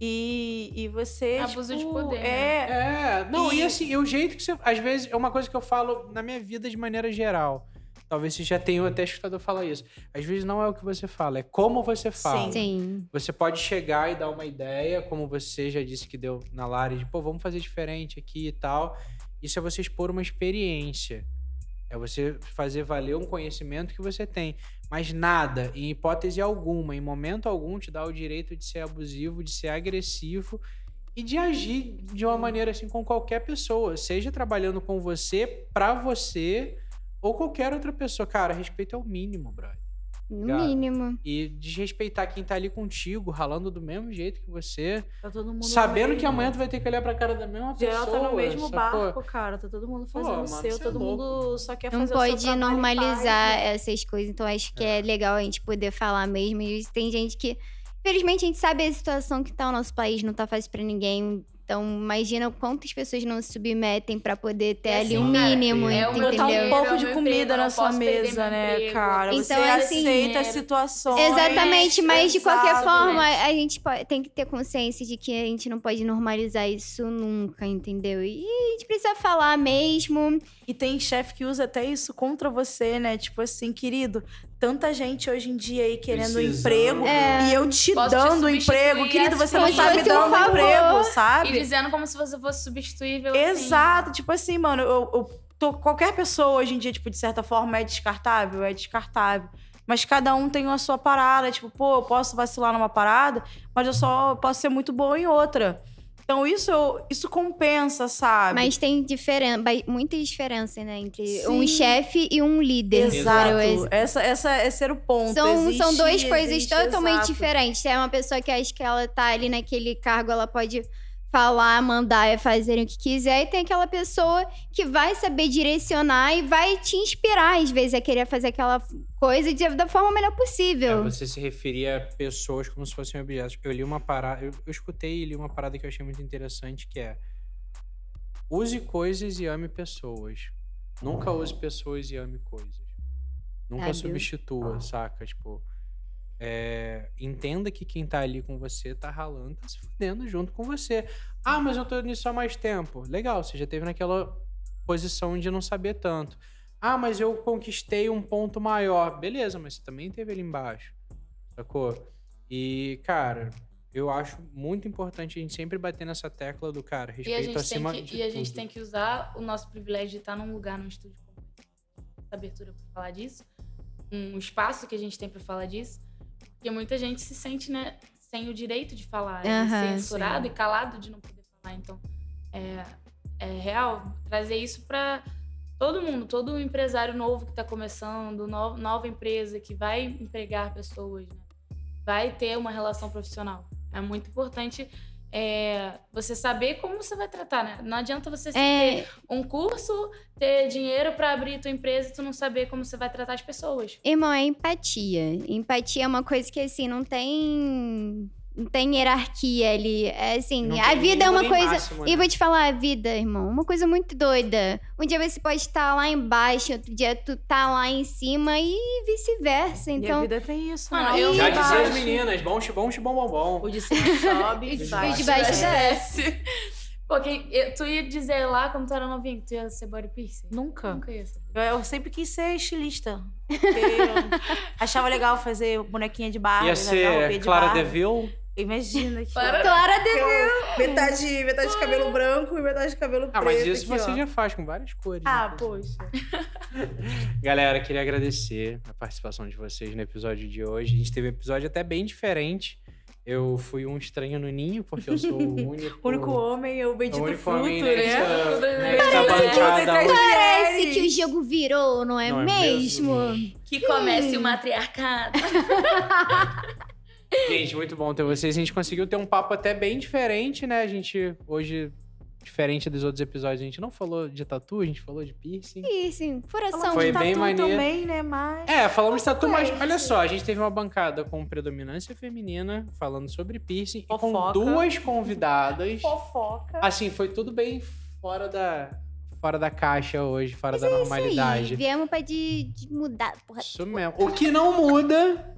e, e você. Abuso de tipo, poder, né? É. É, não, e, E- assim, e o jeito que você. Às vezes, é uma coisa que eu falo na minha vida de maneira geral. talvez vocês já tenham até escutado falar isso. Às vezes não é o que você fala, é como você fala. Sim. Você pode chegar e dar uma ideia, como você já disse que deu na Lari, de pô, vamos fazer diferente aqui e tal. Isso é você expor uma experiência. É você fazer valer um conhecimento que você tem. Mas nada, em hipótese alguma, em momento algum, te dá o direito de ser abusivo, de ser agressivo e de agir de uma maneira assim com qualquer pessoa, seja trabalhando com você, pra você ou qualquer outra pessoa. Cara, respeito é o mínimo, brother. No Cara, mínimo. E desrespeitar quem tá ali contigo, ralando do mesmo jeito que você, Tá todo mundo sabendo que amanhã tu vai ter que olhar pra cara da mesma Geral pessoa. tá no mesmo barco, cara. Tá todo mundo fazendo mano, o seu, é todo louco. mundo só quer Não fazer o seu pode trabalho em normalizar paz, né? essas coisas. Então, acho que é legal a gente poder falar mesmo. E tem gente que. Felizmente, a gente sabe a situação que tá o nosso país, não tá fácil pra ninguém. Então, imagina quantas pessoas não se submetem pra poder ter É ali assim, um cara, mínimo, é entendeu? Botar um Dinheiro, pouco é de comida na sua mesa, né, cara? Então, Você assim, aceita as situações. Exatamente, mas de qualquer Exato. forma, a gente po- tem que ter consciência de que a gente não pode normalizar isso nunca, entendeu? E a gente precisa falar mesmo. E tem chefe que usa até isso contra você, né? Tipo assim, querido, tanta gente hoje em dia aí querendo Precisando. emprego É. e eu te Posso te dando substituir emprego. Querido, você não assim, tá me um dando favor. emprego, E sabe? dizendo como se você fosse substituível. Exato, tipo assim, mano, eu, eu tô- qualquer pessoa hoje em dia, tipo, de certa forma é descartável, é descartável. Mas cada um tem a sua parada, tipo, pô, eu posso vacilar numa parada, mas eu só posso ser muito boa em outra. Então isso, isso compensa, sabe? Mas tem diferen ba- muita diferença, né? Entre Sim. um chefe e um líder. Exato. Essa, essa, esse era o ponto. São, Existe- são duas coisas existe, totalmente exato. diferentes. É uma pessoa que acha que ela tá ali naquele cargo, ela pode falar, mandar e fazer o que quiser. E tem aquela pessoa que vai saber direcionar e vai te inspirar, às vezes, a querer fazer aquela coisa de- da forma melhor É, possível. você se referia a pessoas como se fossem objetos. Eu li uma parada, eu, eu escutei e li uma parada que eu achei muito interessante, que é use coisas e ame pessoas. Nunca use pessoas e ame coisas. Nunca Sábio. substitua, saca? Tipo, é, entenda que quem tá ali com você tá ralando, tá se fudendo junto com você. Ah, mas eu tô nisso há mais tempo. Legal, você já teve naquela posição de não saber tanto. Ah, mas eu conquistei um ponto maior. Beleza, mas você também teve ali embaixo. Sacou? E, cara, eu acho muito importante a gente sempre bater nessa tecla do cara, respeito acima que, de e a gente tudo. tem que usar o nosso privilégio de estar num lugar, num estúdio como essa abertura para falar disso, um espaço que a gente tem para falar disso, porque muita gente se sente né, sem o direito de falar, Aham, censurado e calado de não poder falar. Então, é, é real trazer isso para todo mundo, todo empresário novo que está começando, no- nova empresa que vai empregar pessoas, né, vai ter uma relação profissional. É muito importante é, você saber como você vai tratar, né? Não adianta você ter É, um curso, ter dinheiro para abrir tua empresa e tu não saber como você vai tratar as pessoas. irmão, é empatia. Empatia é uma coisa que, assim, não tem. Não tem hierarquia ali. É assim, Não a vida é uma coisa. máximo, E né? vou te falar, a vida, irmão, uma coisa muito doida. Um dia você pode estar lá embaixo, outro dia tu tá lá em cima e vice-versa. E a Então, vida tem isso, Mano, né? eu- Já dizia as baixo- meninas, bom, bom, bom, bom, bom. O de cima sobe, O de de baixo baixo desce. Pô, quem, eu- tu ia dizer lá, quando tu era novinho, que tu ia ser body piercing? Nunca. Nunca ia ser. Eu, eu sempre quis ser estilista. Porque eu achava legal fazer bonequinha de barba. Ia né, ser Clara. Deville. Imagina que. Clara- Clara de... Metade, metade de cabelo branco e metade de cabelo Ah, preto. mas isso aqui, você ó. já faz com várias cores. Ah, inclusive. poxa. Galera, queria agradecer a participação de vocês no episódio de hoje. A gente teve um episódio até bem diferente. Eu fui um estranho no ninho, porque eu sou o único... O único homem é o bendito o único fruto, homem né? nessa, né? que bancada tem hoje. Parece que o jogo virou, não é, Não é mesmo? mesmo? Que comece o matriarcado. Gente, muito bom ter vocês. A gente conseguiu ter um papo até bem diferente, né? A gente, hoje, diferente dos outros episódios, a gente não falou de tatu, a gente falou de piercing. E assim, coração Foi de bem tatu maneiro. também, né? Mas... É, falamos de tatu, mas olha só, a gente teve uma bancada com predominância feminina, falando sobre piercing, e com Fofoca. duas convidadas. Fofoca. Assim, foi tudo bem fora da, fora da caixa hoje, fora da Isso aí, normalidade. viemos pra de, de mudar, porra. Isso mesmo. O que não muda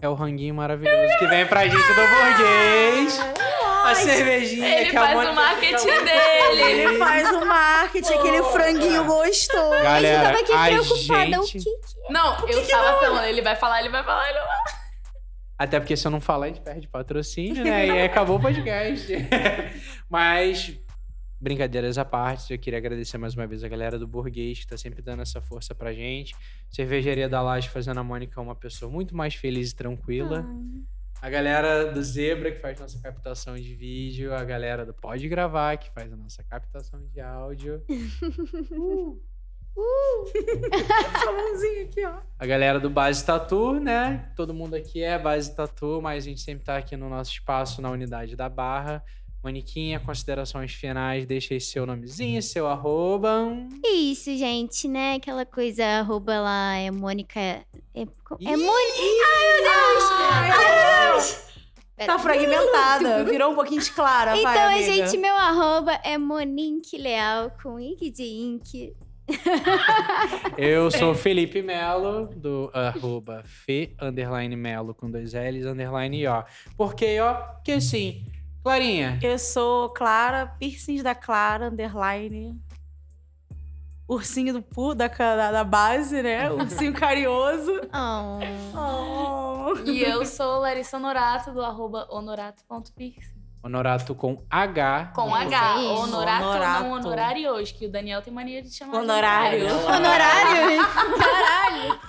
é o ranguinho maravilhoso que vem pra gente do burguês. A cervejinha Ele que a faz o marketing dele. Ele faz o marketing, aquele franguinho gostoso. Galera, eu tava aqui a preocupada. O gente... que que Não, eu tava falando, ele vai falar, ele vai falar, ele vai falar. Até porque se eu não falar, a gente perde patrocínio, né? E aí acabou o podcast. Mas, brincadeiras à parte, eu queria agradecer mais uma vez a galera do Burguês, que tá sempre dando essa força pra gente. Cervejaria da Laje fazendo a Mônica uma pessoa muito mais feliz e tranquila. A galera do Zebra, que faz nossa captação de vídeo. A galera do Pode Gravar, que faz a nossa captação de áudio. Essa mãozinha aqui, ó. A galera do Base Tatu, né? Todo mundo aqui é Base Tatu, mas a gente sempre tá aqui no nosso espaço na unidade da Barra. Maniquinha, considerações finais, deixa aí seu nomezinho, seu arroba. Isso, gente, né? Aquela coisa, arroba lá é Mônica. É, é! Mônica. Ai, meu Deus! Ai, meu Deus! Tá fragmentada. Virou um pouquinho de clara, vai, Então, amiga. gente, meu arroba é Monique Leal, com ink de ink. Eu sou Felipe Melo, do arroba Fe underline Melo com dois L's, underline O. Por que ó? Porque assim, Clarinha, Eu sou Clara, piercings da Clara, underline. Ursinho do pu, da, da, da base, né? Ursinho carinhoso. Oh. Oh. E eu sou Larissa Honorato, do arroba honorato.pix. Honorato com H. Com H. Honorato, Honorato. não honorários, que o Daniel tem mania de chamar. de Honorário. Honorário? Caralho!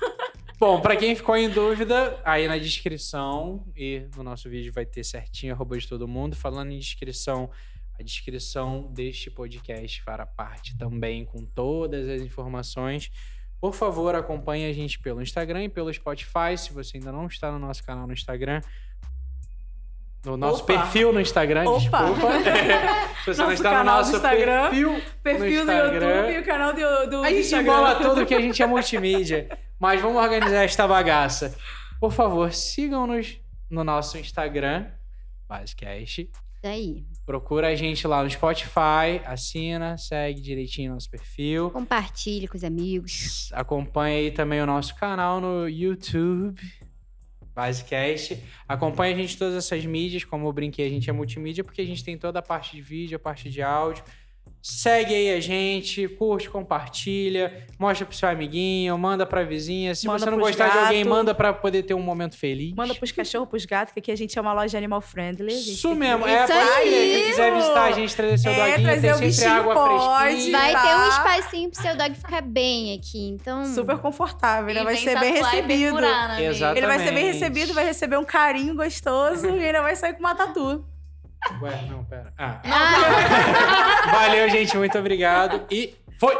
Bom, pra quem ficou em dúvida, aí na descrição e no nosso vídeo vai ter certinho arroba de todo mundo. Falando em descrição, a descrição deste podcast fará parte também com todas as informações. Por favor, acompanhe a gente pelo Instagram e pelo Spotify. Se você ainda não está no nosso canal no Instagram, no nosso Opa. perfil no Instagram, Opa. desculpa. Se você não está no canal do nosso Instagram, perfil, Perfil no do Instagram. YouTube e o canal do, do A gente Instagram. embola tudo que a gente é multimídia. Mas vamos organizar esta bagaça. Por favor, sigam-nos no nosso Instagram, Basecast. Isso aí. Procura a gente lá no Spotify, assina, segue direitinho nosso perfil. Compartilhe com os amigos. Acompanhe aí também o nosso canal no YouTube, Basecast. Acompanhe a gente em todas essas mídias, como eu brinquei, a gente é multimídia, porque a gente tem toda a parte de vídeo, a parte de áudio. Segue aí a gente, curte, compartilha, mostra pro seu amiguinho, manda pra vizinha. Se Manda você não gostar de alguém, gato. manda pra poder ter um momento feliz. Manda pros cachorros, pros gatos, que aqui a gente é uma loja animal friendly. Isso mesmo, é, Isso pode aí. crer. Quem quiser visitar a gente, trazer seu É, doguinho, trazer tem o sempre bichinho água pode. fresquinha. Vai Tá. ter um espacinho pro seu dog ficar bem aqui, então... Super confortável, ele E vai ser bem tatuar e recebido. perfurar, né? Exato. Ele vai ser bem Exatamente. recebido, vai receber um carinho gostoso e ainda vai sair com uma tatu. Ué, não, pera. Ah. Valeu, gente, muito obrigado e foi!